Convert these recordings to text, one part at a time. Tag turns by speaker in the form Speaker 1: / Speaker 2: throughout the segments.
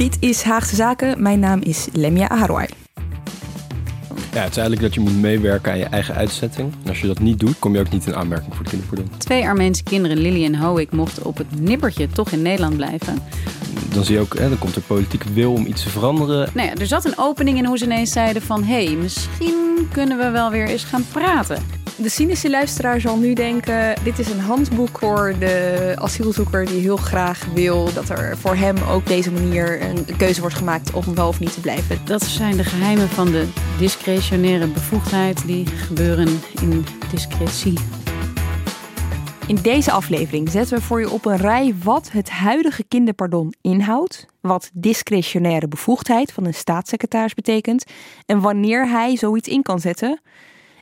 Speaker 1: Dit is Haagse Zaken. Mijn naam is Lemia Aharwai.
Speaker 2: Ja, het is eigenlijk dat je moet meewerken aan je eigen uitzetting. En als je dat niet doet, kom je ook niet in aanmerking voor het kinderpardon.
Speaker 3: Twee Armeense kinderen, Lily en Hoek, mochten op het nippertje toch in Nederland blijven.
Speaker 2: Dan zie je ook, hè, dan komt er politieke wil om iets te veranderen.
Speaker 3: Nou ja, er zat een opening in hoe ze ineens zeiden van... hé, hey, misschien kunnen we wel weer eens gaan praten.
Speaker 1: De cynische luisteraar zal nu denken: dit is een handboek voor de asielzoeker die heel graag wil dat er voor hem ook deze manier een keuze wordt gemaakt om wel of niet te blijven.
Speaker 3: Dat zijn de geheimen van de discretionaire bevoegdheid die gebeuren in discretie.
Speaker 1: In deze aflevering zetten we voor je op een rij wat het huidige kinderpardon inhoudt, wat discretionaire bevoegdheid van een staatssecretaris betekent en wanneer hij zoiets in kan zetten.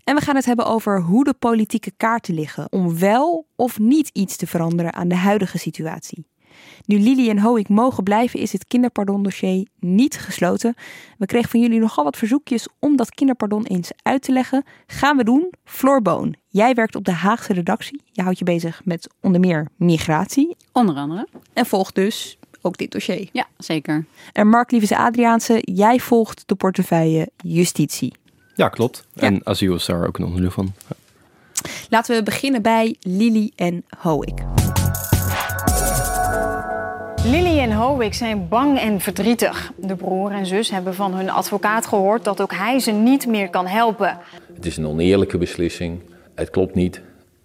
Speaker 1: En we gaan het hebben over hoe de politieke kaarten liggen om wel of niet iets te veranderen aan de huidige situatie. Nu Lili en Hoek mogen blijven, is het kinderpardondossier niet gesloten. We kregen van jullie nogal wat verzoekjes om dat kinderpardon eens uit te leggen. Gaan we doen. Floor Boon, jij werkt op de Haagse redactie. Je houdt je bezig met onder meer migratie.
Speaker 3: Onder andere.
Speaker 1: En volgt dus ook dit dossier.
Speaker 3: Ja, zeker.
Speaker 1: En Mark Lievese Adriaanse, jij volgt de portefeuille justitie.
Speaker 2: Ja, klopt. En asiel is daar ook een onderdeel van. Ja.
Speaker 1: Laten we beginnen bij Lili en Hoek.
Speaker 4: Lily en Hoek zijn bang en verdrietig. De broer en zus hebben van hun advocaat gehoord dat ook hij ze niet meer kan helpen.
Speaker 5: Het is een oneerlijke beslissing. Het klopt niet.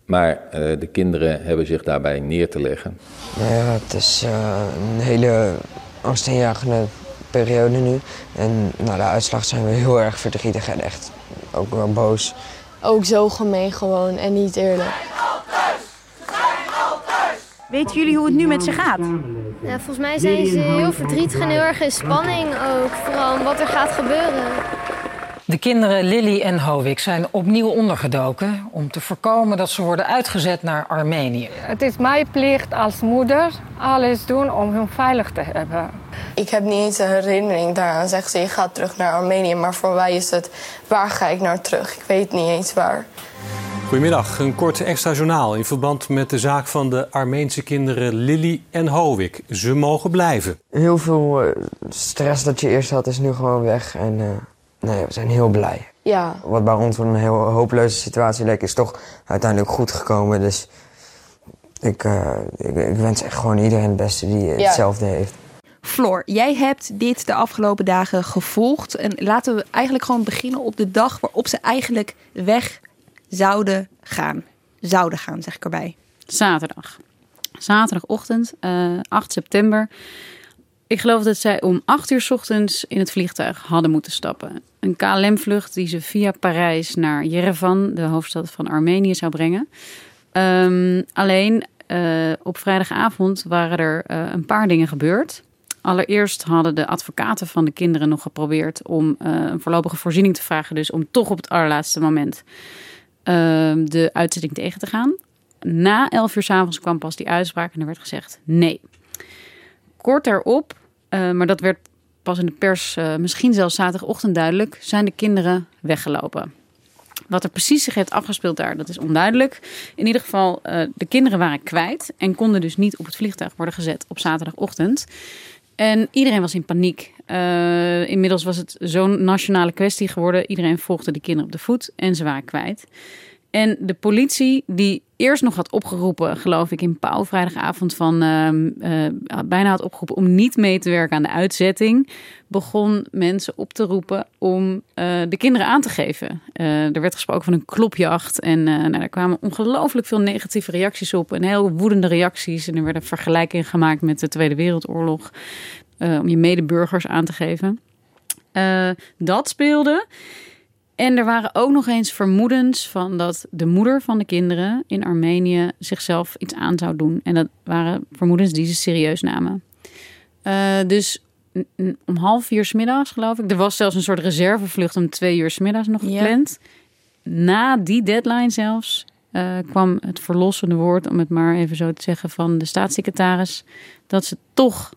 Speaker 5: Maar uh, de kinderen hebben zich daarbij neer te leggen.
Speaker 6: Ja, het is uh, een hele angstaanjagende periode nu. En na de uitslag zijn we heel erg verdrietig en echt ook wel boos.
Speaker 7: Ook zo gemeen gewoon en niet eerlijk.
Speaker 4: Weten jullie hoe het nu met ze gaat?
Speaker 7: Ja, volgens mij zijn ze heel verdrietig en heel erg in spanning ook. Vooral wat er gaat gebeuren.
Speaker 8: De kinderen Lily en Hovik zijn opnieuw ondergedoken om te voorkomen dat ze worden uitgezet naar Armenië.
Speaker 9: Het is mijn plicht als moeder alles doen om hun veilig te hebben.
Speaker 10: Ik heb niet eens een herinnering daaraan. Zegt ze, je gaat terug naar Armenië. Maar voor mij is het, waar ga ik naar terug? Ik weet niet eens waar.
Speaker 11: Goedemiddag, een kort extra journaal in verband met de zaak van de Armeense kinderen Lily en Hoek. Ze mogen blijven.
Speaker 6: Heel veel uh, stress dat je eerst had is nu gewoon weg en uh, nee, we zijn heel blij.
Speaker 7: Ja.
Speaker 6: Wat bij ons een heel hopeloze situatie leek is toch uiteindelijk goed gekomen. Dus ik, uh, ik, ik, wens echt gewoon iedereen het beste die ja. hetzelfde heeft.
Speaker 1: Floor, jij hebt dit de afgelopen dagen gevolgd. En laten we eigenlijk gewoon beginnen op de dag waarop ze eigenlijk weg zouden gaan. Zouden gaan, zeg ik erbij.
Speaker 3: Zaterdag. Zaterdagochtend, uh, 8 september. Ik geloof dat zij om 8 uur ochtends in het vliegtuig hadden moeten stappen. Een KLM-vlucht die ze via Parijs naar Yerevan, de hoofdstad van Armenië, zou brengen. Um, alleen uh, op vrijdagavond waren er uh, een paar dingen gebeurd. Allereerst hadden de advocaten van de kinderen nog geprobeerd om uh, een voorlopige voorziening te vragen. Dus om toch op het allerlaatste moment uh, de uitzetting tegen te gaan. Na 11 uur s avonds kwam pas die uitspraak en er werd gezegd nee. Kort daarop, uh, maar dat werd pas in de pers uh, misschien zelfs zaterdagochtend duidelijk, zijn de kinderen weggelopen. Wat er precies zich heeft afgespeeld daar, dat is onduidelijk. In ieder geval, uh, de kinderen waren kwijt en konden dus niet op het vliegtuig worden gezet op zaterdagochtend. En iedereen was in paniek. Inmiddels was het zo'n nationale kwestie geworden. Iedereen volgde de kinderen op de voet en ze waren kwijt. En de politie, die eerst nog had opgeroepen, geloof ik, in Pauw vrijdagavond van uh, uh, bijna had opgeroepen om niet mee te werken aan de uitzetting, begon mensen op te roepen om uh, de kinderen aan te geven. er werd gesproken van een klopjacht en nou, er kwamen ongelooflijk veel negatieve reacties op en heel woedende reacties. En er werden vergelijkingen gemaakt met de Tweede Wereldoorlog om je medeburgers aan te geven. dat speelde. En er waren ook nog eens vermoedens van dat de moeder van de kinderen in Armenië zichzelf iets aan zou doen. En dat waren vermoedens die ze serieus namen. Uh, dus om half vier s middags, geloof ik. Er was zelfs een soort reservevlucht om twee uur s middags nog gepland. Na die deadline zelfs uh, kwam het verlossende woord, om het maar even zo te zeggen, van de staatssecretaris. Dat ze toch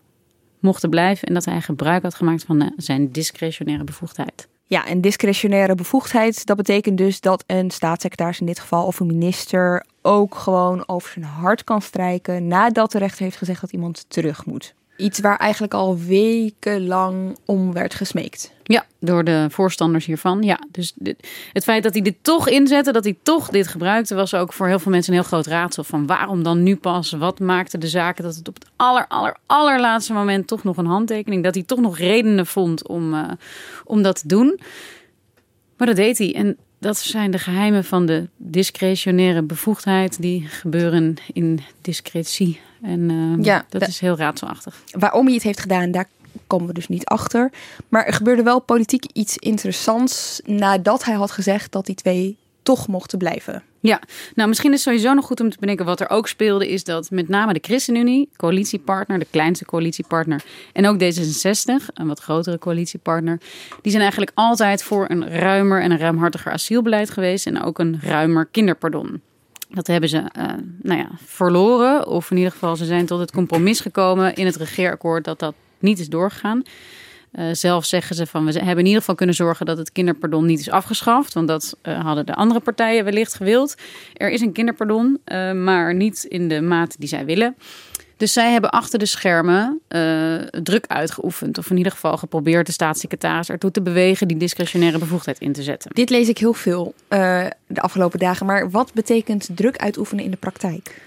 Speaker 3: mochten blijven en dat hij gebruik had gemaakt van eh, zijn discretionaire bevoegdheid.
Speaker 12: Ja, en discretionaire bevoegdheid, dat betekent dus dat een staatssecretaris in dit geval of een minister ook gewoon over zijn hart kan strijken nadat de rechter heeft gezegd dat iemand terug moet. Iets waar eigenlijk al wekenlang om werd gesmeekt.
Speaker 3: Ja, door de voorstanders hiervan. Ja, dus het feit dat hij dit toch inzette, dat hij toch dit gebruikte, was ook voor heel veel mensen een heel groot raadsel. Van waarom dan nu pas? Wat maakte de zaken dat het op het aller, aller, allerlaatste moment toch nog een handtekening, dat hij toch nog redenen vond om, uh, om dat te doen. Maar dat deed hij. En dat zijn de geheimen van de discretionaire bevoegdheid. Die gebeuren in discretie. En uh, ja, dat is heel raadselachtig.
Speaker 12: Waarom hij het heeft gedaan, daar komen we dus niet achter. Maar er gebeurde wel politiek iets interessants nadat hij had gezegd dat die twee toch mochten blijven.
Speaker 3: Ja, nou misschien is sowieso nog goed om te bedenken wat er ook speelde, is dat met name de ChristenUnie, coalitiepartner, de kleinste coalitiepartner, en ook D66, een wat grotere coalitiepartner, die zijn eigenlijk altijd voor een ruimer en een ruimhartiger asielbeleid geweest en ook een ruimer kinderpardon. Dat hebben ze uh, nou ja, verloren, of in ieder geval ze zijn tot het compromis gekomen in het regeerakkoord dat dat niet is doorgegaan. Uh, zelf zeggen ze van we hebben in ieder geval kunnen zorgen dat het kinderpardon niet is afgeschaft. Want dat uh, hadden de andere partijen wellicht gewild. Er is een kinderpardon, uh, maar niet in de mate die zij willen. Dus zij hebben achter de schermen druk uitgeoefend. Of in ieder geval geprobeerd de staatssecretaris ertoe te bewegen die discretionaire bevoegdheid in te zetten.
Speaker 12: Dit lees ik heel veel de afgelopen dagen. Maar wat betekent druk uitoefenen in de praktijk?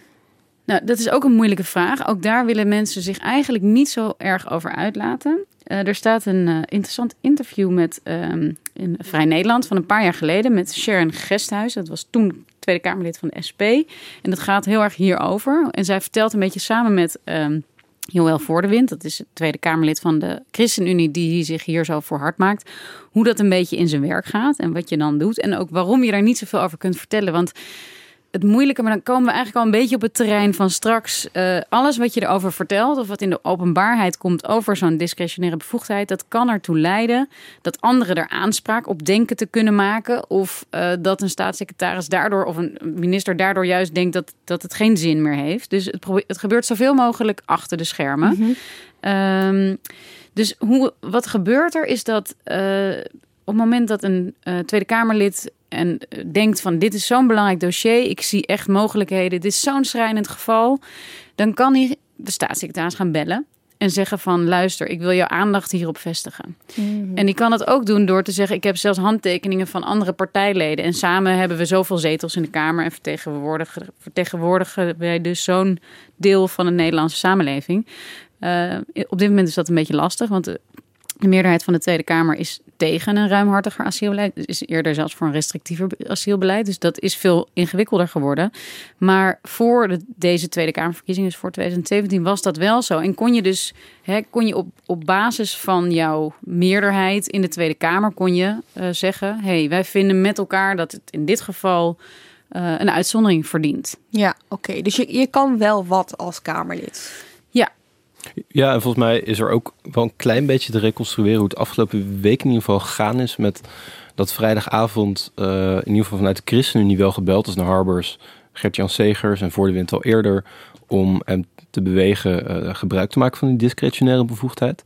Speaker 3: Nou, dat is ook een moeilijke vraag. Ook daar willen mensen zich eigenlijk niet zo erg over uitlaten. Uh, er staat een uh, interessant interview met um, in Vrij Nederland van een paar jaar geleden met Sharon Gesthuis. Dat was toen Tweede Kamerlid van de SP. En dat gaat heel erg hierover. En zij vertelt een beetje samen met um, Joël Voordewind, dat is het Tweede Kamerlid van de ChristenUnie, die zich hier zo voor hard maakt, hoe dat een beetje in zijn werk gaat en wat je dan doet. En ook waarom je daar niet zoveel over kunt vertellen. Want het moeilijke, maar dan komen we eigenlijk al een beetje op het terrein van straks. Uh, alles wat je erover vertelt, of wat in de openbaarheid komt over zo'n discretionaire bevoegdheid, dat kan ertoe leiden dat anderen er aanspraak op denken te kunnen maken. Of uh, dat een staatssecretaris daardoor, of een minister daardoor juist denkt dat, dat het geen zin meer heeft. Dus het, het gebeurt zoveel mogelijk achter de schermen. Mm -hmm. um, dus hoe, wat gebeurt er is dat. Uh, op het moment dat een uh, Tweede Kamerlid en denkt van dit is zo'n belangrijk dossier, ik zie echt mogelijkheden, dit is zo'n schrijnend geval, dan kan hij de staatssecretaris gaan bellen en zeggen van luister, ik wil jouw aandacht hierop vestigen. Mm-hmm. En die kan het ook doen door te zeggen, ik heb zelfs handtekeningen van andere partijleden en samen hebben we zoveel zetels in de Kamer en vertegenwoordigen, vertegenwoordigen wij dus zo'n deel van de Nederlandse samenleving. Uh, op dit moment is dat een beetje lastig, want de de meerderheid van de Tweede Kamer is tegen een ruimhartiger asielbeleid. Is eerder zelfs voor een restrictiever asielbeleid. Dus dat is veel ingewikkelder geworden. Maar voor de, deze Tweede Kamerverkiezingen, dus voor 2017, was dat wel zo. En kon je dus hè, kon je op, op basis van jouw meerderheid in de Tweede Kamer kon je uh, zeggen: hey, wij vinden met elkaar dat het in dit geval. Uh, een uitzondering verdient.
Speaker 12: Ja, oké. Dus je, je kan wel wat als Kamerlid.
Speaker 2: Ja, en volgens mij is er ook wel een klein beetje te reconstrueren hoe het afgelopen week in ieder geval gegaan is met dat vrijdagavond uh, in ieder geval vanuit de ChristenUnie wel gebeld is naar Harbers, Gert-Jan Segers en voor de wind al eerder om hem te bewegen uh, gebruik te maken van die discretionaire bevoegdheid.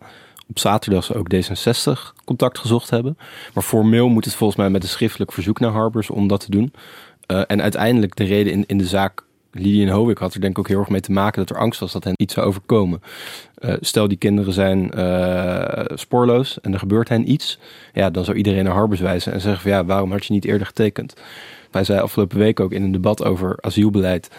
Speaker 2: Op zaterdag ze ook D66 contact gezocht hebben. Maar formeel moet het volgens mij met een schriftelijk verzoek naar Harbers om dat te doen. Uh, en uiteindelijk de reden in, in de zaak Lilian Hovik had er denk ik ook heel erg mee te maken dat er angst was dat hen iets zou overkomen. Uh, stel die kinderen zijn uh, spoorloos en er gebeurt hen iets, ja, dan zou iedereen naar Harbers wijzen en zeggen van ja, waarom had je niet eerder getekend? Wij zei afgelopen week ook in een debat over asielbeleid.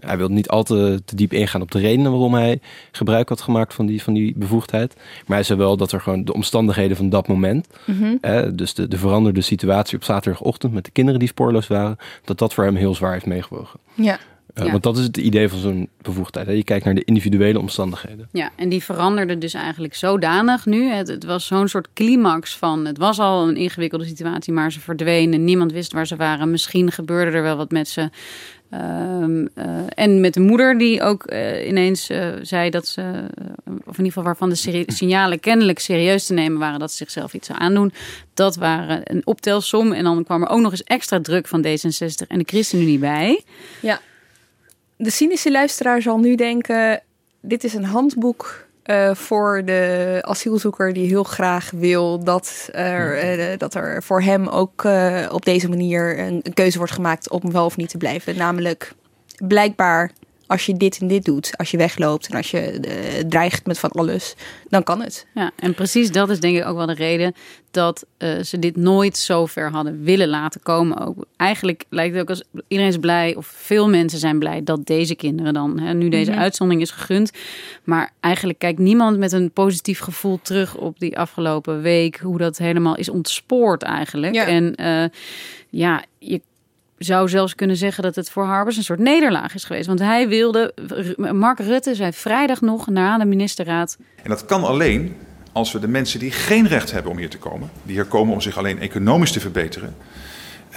Speaker 2: Hij wilde niet al te, te, diep ingaan op de redenen waarom hij gebruik had gemaakt van die, van die bevoegdheid. Maar hij zei wel dat er gewoon de omstandigheden van dat moment, mm -hmm. dus de, de veranderde situatie op zaterdagochtend met de kinderen die spoorloos waren, dat dat voor hem heel zwaar heeft meegewogen.
Speaker 12: Ja.
Speaker 2: Uh, ja. Want dat is het idee van zo'n bevoegdheid. Hè? Je kijkt naar de individuele omstandigheden.
Speaker 3: Ja, en die veranderde dus eigenlijk zodanig nu. Het, het was zo'n soort climax van... het was al een ingewikkelde situatie, maar ze verdwenen. Niemand wist waar ze waren. Misschien gebeurde er wel wat met ze. Ehm, eh, en met de moeder die ook eh, ineens eh, zei dat ze, of in ieder geval waarvan de signalen kennelijk serieus te nemen waren dat ze zichzelf iets zou aandoen. Dat waren een optelsom. En dan kwam er ook nog eens extra druk van D66 en de ChristenUnie bij.
Speaker 12: Ja. De cynische luisteraar zal nu denken: dit is een handboek voor de asielzoeker die heel graag wil dat er, dat er voor hem ook op deze manier een, een, keuze wordt gemaakt om wel of niet te blijven. Namelijk blijkbaar als je dit en dit doet, als je wegloopt en als je uh, dreigt met van alles, dan kan het.
Speaker 3: Ja, en precies dat is denk ik ook wel de reden dat uh, ze dit nooit zo ver hadden willen laten komen. Ook, eigenlijk lijkt het ook als iedereen is blij, of veel mensen zijn blij dat deze kinderen dan, hè, nu deze mm uitzondering is gegund. Maar eigenlijk kijkt niemand met een positief gevoel terug op die afgelopen week, hoe dat helemaal is ontspoord eigenlijk. Ja. En uh, ja, je zou zelfs kunnen zeggen dat het voor Harbers een soort nederlaag is geweest. Want hij wilde, Mark Rutte zei vrijdag nog na de ministerraad.
Speaker 13: En dat kan alleen als we de mensen die geen recht hebben om hier te komen, die hier komen om zich alleen economisch te verbeteren, uh,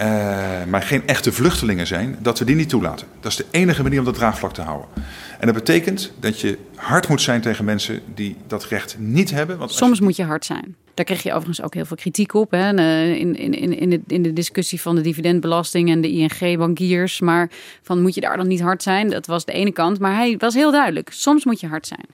Speaker 13: maar geen echte vluchtelingen zijn, dat we die niet toelaten. Dat is de enige manier om dat draagvlak te houden. En dat betekent dat je hard moet zijn tegen mensen die dat recht niet hebben.
Speaker 3: Want Soms je... moet je hard zijn. Daar kreeg je overigens ook heel veel kritiek op. Hè? Eh, in, in, in, de, in de discussie van de dividendbelasting en de ING-bankiers. Maar van moet je daar dan niet hard zijn? Dat was de ene kant. Maar hij was heel duidelijk. Soms moet je hard zijn.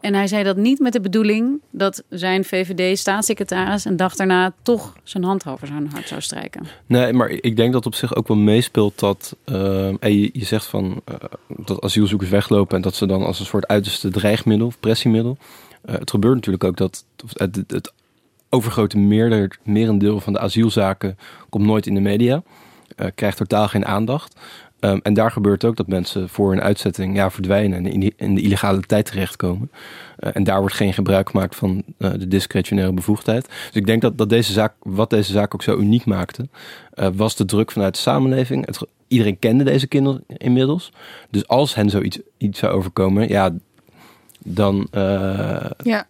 Speaker 3: En hij zei dat niet met de bedoeling dat zijn VVD-staatssecretaris een dag daarna toch zijn hand over zijn hart zou strijken.
Speaker 2: Nee, maar ik denk dat op zich ook wel meespeelt dat uh, je, zegt van uh, dat asielzoekers weglopen en dat ze dan als een soort uiterste dreigmiddel of pressiemiddel. Het gebeurt natuurlijk ook dat het, het overgrote meerder, merendeel van de asielzaken komt nooit in de media. Uh, krijgt totaal geen aandacht. Um, en daar gebeurt ook dat mensen voor een uitzetting ja, verdwijnen en in, in de illegale tijd terechtkomen. Uh, en daar wordt geen gebruik gemaakt van uh, de discretionaire bevoegdheid. Dus ik denk dat, dat deze zaak, wat deze zaak ook zo uniek maakte, was de druk vanuit de samenleving. Het, iedereen kende deze kinderen inmiddels. Dus als hen zoiets iets zou overkomen, ja, dan.
Speaker 12: ja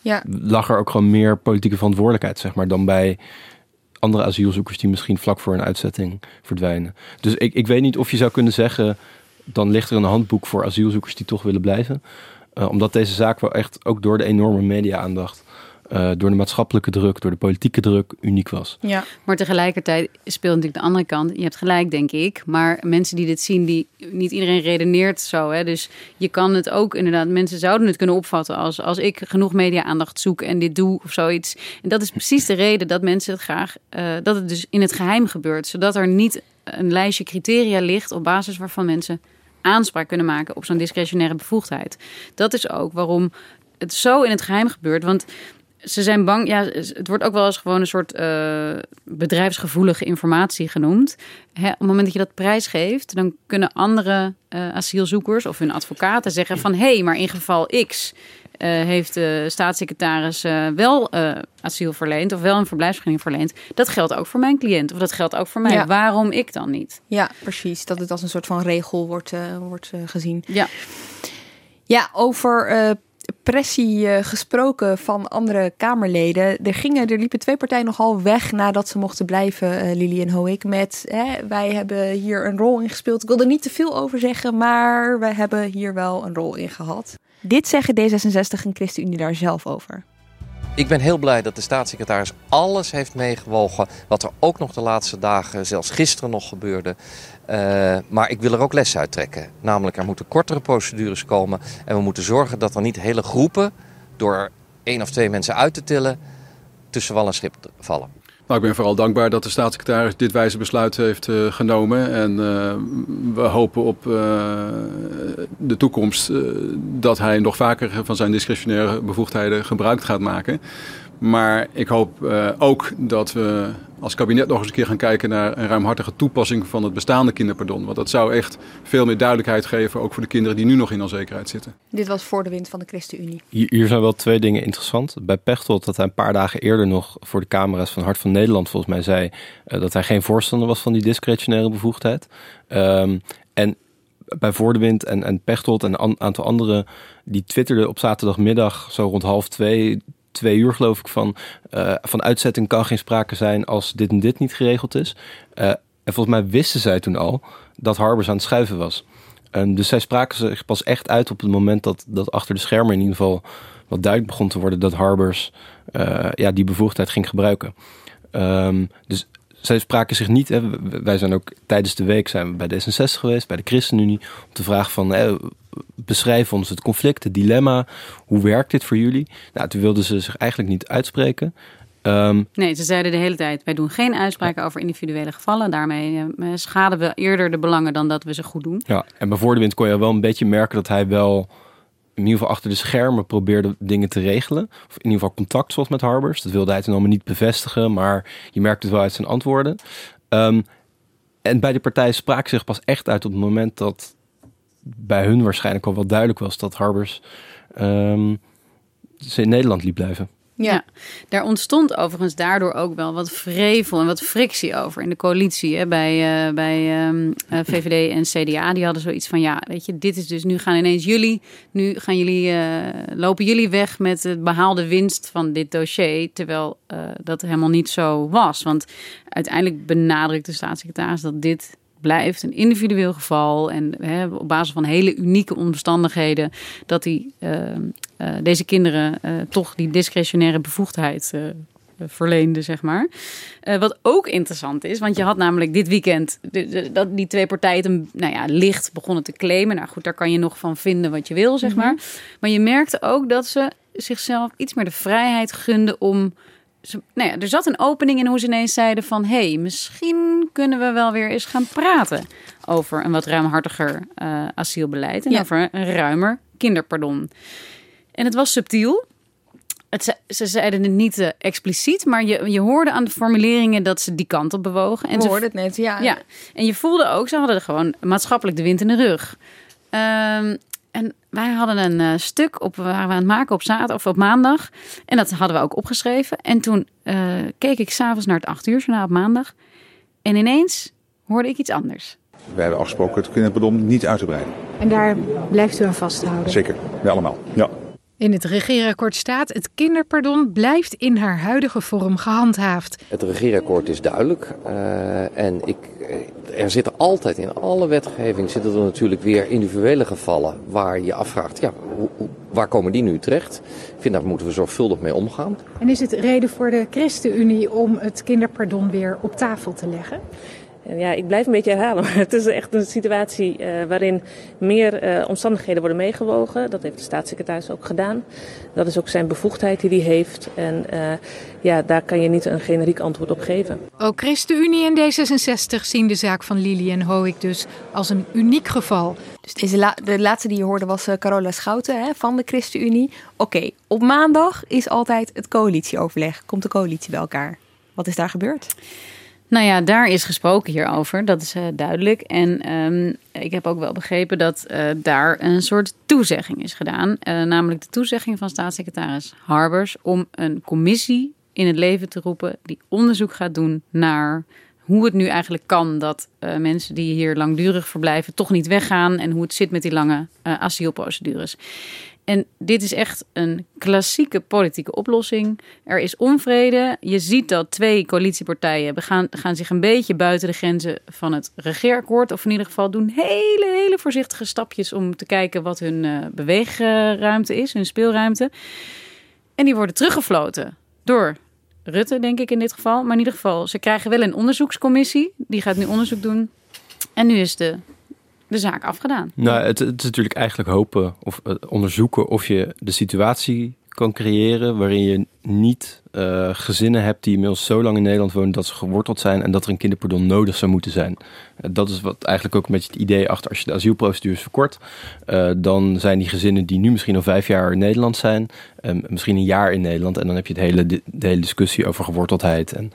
Speaker 12: ja.
Speaker 2: lag er ook gewoon meer politieke verantwoordelijkheid, zeg maar, dan bij andere asielzoekers die misschien vlak voor een uitzetting verdwijnen. Dus ik, ik weet niet of je zou kunnen zeggen, dan ligt er een handboek voor asielzoekers die toch willen blijven. Uh, omdat deze zaak wel echt ook door de enorme media-aandacht uh, door de maatschappelijke druk, door de politieke druk uniek was.
Speaker 3: Ja, maar tegelijkertijd speelt natuurlijk de andere kant. Je hebt gelijk, denk ik. Maar mensen die dit zien, die, niet iedereen redeneert zo. Hè? Dus je kan het ook inderdaad, mensen zouden het kunnen opvatten als als ik genoeg media-aandacht zoek en dit doe of zoiets. En dat is precies de reden dat mensen het graag, uh, dat het dus in het geheim gebeurt. Zodat er niet een lijstje criteria ligt op basis waarvan mensen aanspraak kunnen maken op zo'n discretionaire bevoegdheid. Dat is ook waarom het zo in het geheim gebeurt. Want ze zijn bang. Ja, het wordt ook wel eens gewoon een soort uh, bedrijfsgevoelige informatie genoemd. Hè, op het moment dat je dat prijsgeeft, dan kunnen andere uh, asielzoekers of hun advocaten zeggen van hé, hey, maar in geval X. Uh, heeft de staatssecretaris wel asiel verleend of wel een verblijfsvergunning verleend. Dat geldt ook voor mijn cliënt of dat geldt ook voor mij. Ja. Waarom ik dan niet?
Speaker 12: Ja, precies. Dat het als een soort van regel wordt, wordt gezien.
Speaker 3: Ja.
Speaker 12: Ja, over pressie uh, gesproken van andere Kamerleden. Er, gingen, er liepen twee partijen nogal weg nadat ze mochten blijven, uh, Lili en Hoek. Met hè, wij hebben hier een rol in gespeeld. Ik wil er niet te veel over zeggen, maar wij hebben hier wel een rol in gehad. Dit zeggen D66 en ChristenUnie daar zelf over.
Speaker 14: Ik ben heel blij dat de staatssecretaris alles heeft meegewogen. Wat er ook nog de laatste dagen, zelfs gisteren nog gebeurde. Uh, maar ik wil er ook les uit trekken. Namelijk, er moeten kortere procedures komen. En we moeten zorgen dat er niet hele groepen, door één of twee mensen uit te tillen, tussen wal en schip vallen.
Speaker 15: Nou, ik ben vooral dankbaar dat de staatssecretaris dit wijze besluit heeft uh, genomen. En uh, we hopen op uh, de toekomst dat hij nog vaker van zijn discretionaire bevoegdheden gebruik gaat maken. Maar ik hoop ook dat we als kabinet nog eens een keer gaan kijken naar een ruimhartige toepassing van het bestaande kinderpardon. Want dat zou echt veel meer duidelijkheid geven, ook voor de kinderen die nu nog in onzekerheid zitten.
Speaker 12: Dit was voor de wind van de ChristenUnie.
Speaker 2: Hier, hier zijn wel twee dingen interessant. Bij Pechtold dat hij een paar dagen eerder nog voor de camera's van Hart van Nederland volgens mij zei uh, dat hij geen voorstander was van die discretionaire bevoegdheid. Um, en bij Voor de Wind en, en Pechtold en een aantal anderen, die twitterden op zaterdagmiddag zo rond half twee twee uur geloof ik van, uh, van uitzetting kan geen sprake zijn als dit en dit niet geregeld is. Uh, En volgens mij wisten zij toen al dat Harbers aan het schuiven was. Um, dus zij spraken zich pas echt uit op het moment dat, dat achter de schermen in ieder geval wat duidelijk begon te worden dat Harbers uh, ja, die bevoegdheid ging gebruiken. Um, dus zij spraken zich niet. Hè, wij zijn ook tijdens de week zijn we bij de S66 geweest, bij de ChristenUnie, om te vragen van hè, beschrijf ons het conflict, het dilemma. Hoe werkt dit voor jullie? Nou, toen wilden ze zich eigenlijk niet uitspreken.
Speaker 3: Um, nee, ze zeiden de hele tijd: wij doen geen uitspraken over individuele gevallen. Daarmee uh, schaden we eerder de belangen dan dat we ze goed doen.
Speaker 2: Ja, en bij Voor de Wind kon je wel een beetje merken dat hij wel in ieder geval achter de schermen probeerde dingen te regelen. Of in ieder geval contact zoals met Harbers. Dat wilde hij toen allemaal niet bevestigen, maar je merkte het wel uit zijn antwoorden. Um, en bij de partij sprak zich pas echt uit op het moment dat bij hun waarschijnlijk al wel duidelijk was dat Harbers um, in Nederland liep blijven.
Speaker 3: Ja, daar ontstond overigens daardoor ook wel wat vrevel en wat frictie over in de coalitie. Hè, bij uh, bij um, uh, VVD en CDA. Die hadden zoiets van: ja, weet je, dit is dus nu gaan ineens jullie. Nu gaan jullie, uh, lopen jullie weg met het behaalde winst van dit dossier. Terwijl dat helemaal niet zo was. Want uiteindelijk benadrukt de staatssecretaris dat dit blijft een individueel geval en hè, op basis van hele unieke omstandigheden dat die, uh, uh, deze kinderen uh, toch die discretionaire bevoegdheid verleende, zeg maar. wat ook interessant is, want je had namelijk dit weekend dat die twee partijen nou ja, licht begonnen te claimen. Nou goed, daar kan je nog van vinden wat je wil, zeg maar. Maar je merkte ook dat ze zichzelf iets meer de vrijheid gunden om nou ja, er zat een opening in hoe ze ineens zeiden van... hé, hey, misschien kunnen we wel weer eens gaan praten... over een wat ruimhartiger uh, asielbeleid... en over een ruimer kinderpardon. En het was subtiel. Het, ze zeiden het niet uh, expliciet, maar je, je hoorde aan de formuleringen dat ze die kant op bewogen.
Speaker 16: En
Speaker 3: ze
Speaker 16: hoorden het net, ja.
Speaker 3: ja. En je voelde ook, ze hadden gewoon maatschappelijk de wind in de rug. Um, en wij hadden een uh, stuk op, waren we aan het maken op zaterdag of op maandag. En dat hadden we ook opgeschreven. En toen uh, keek ik s'avonds naar het acht uur journaal op maandag. En ineens hoorde ik iets anders.
Speaker 13: Wij hebben afgesproken het kinderpardon niet uit te breiden.
Speaker 16: En daar blijft u aan vasthouden?
Speaker 13: Zeker, wij allemaal, ja.
Speaker 16: In het regeerakkoord staat: het kinderpardon blijft in haar huidige vorm gehandhaafd.
Speaker 14: Het regeerakkoord is duidelijk. Uh, en ik, er zitten altijd in alle wetgeving zitten er natuurlijk weer individuele gevallen waar je afvraagt: ja, waar komen die nu terecht? Ik vind daar moeten we zorgvuldig mee omgaan.
Speaker 16: En is het reden voor de ChristenUnie om het kinderpardon weer op tafel te leggen?
Speaker 17: Ja, ik blijf een beetje herhalen, maar het is echt een situatie uh, waarin meer uh, omstandigheden worden meegewogen. Dat heeft de staatssecretaris ook gedaan. Dat is ook zijn bevoegdheid die hij heeft. En uh, ja, daar kan je niet een generiek antwoord op geven.
Speaker 16: Ook ChristenUnie en D66 zien de zaak van Lili en Hoek dus als een uniek geval.
Speaker 12: Dus deze la de laatste die je hoorde was Carola Schouten hè, van de ChristenUnie. Oké, okay, op maandag is altijd het coalitieoverleg. Komt de coalitie bij elkaar. Wat is daar gebeurd?
Speaker 3: Nou ja, daar is gesproken hierover, dat is uh, duidelijk. En um, ik heb ook wel begrepen dat uh, daar een soort toezegging is gedaan. Uh, namelijk de toezegging van staatssecretaris Harbers om een commissie in het leven te roepen die onderzoek gaat doen naar hoe het nu eigenlijk kan dat mensen die hier langdurig verblijven toch niet weggaan en hoe het zit met die lange asielprocedures. En dit is echt een klassieke politieke oplossing. Er is onvrede. Je ziet dat twee coalitiepartijen gaan, zich een beetje buiten de grenzen van het regeerakkoord. Of in ieder geval doen hele, hele voorzichtige stapjes om te kijken wat hun uh, beweegruimte is, hun speelruimte. En die worden teruggefloten door Rutte, denk ik in dit geval. Maar in ieder geval, ze krijgen wel een onderzoekscommissie. Die gaat nu onderzoek doen. En nu is de de zaak afgedaan.
Speaker 2: Nou, het, is natuurlijk eigenlijk hopen of uh, onderzoeken of je de situatie kan creëren waarin je niet uh, gezinnen hebt die inmiddels zo lang in Nederland wonen dat ze geworteld zijn en dat er een kinderpardon nodig zou moeten zijn. Uh, dat is wat eigenlijk ook een beetje het idee achter als je de asielprocedures verkort. Dan zijn die gezinnen die nu misschien al vijf jaar in Nederland zijn, um, misschien een jaar in Nederland en dan heb je het hele, de, hele discussie over geworteldheid. En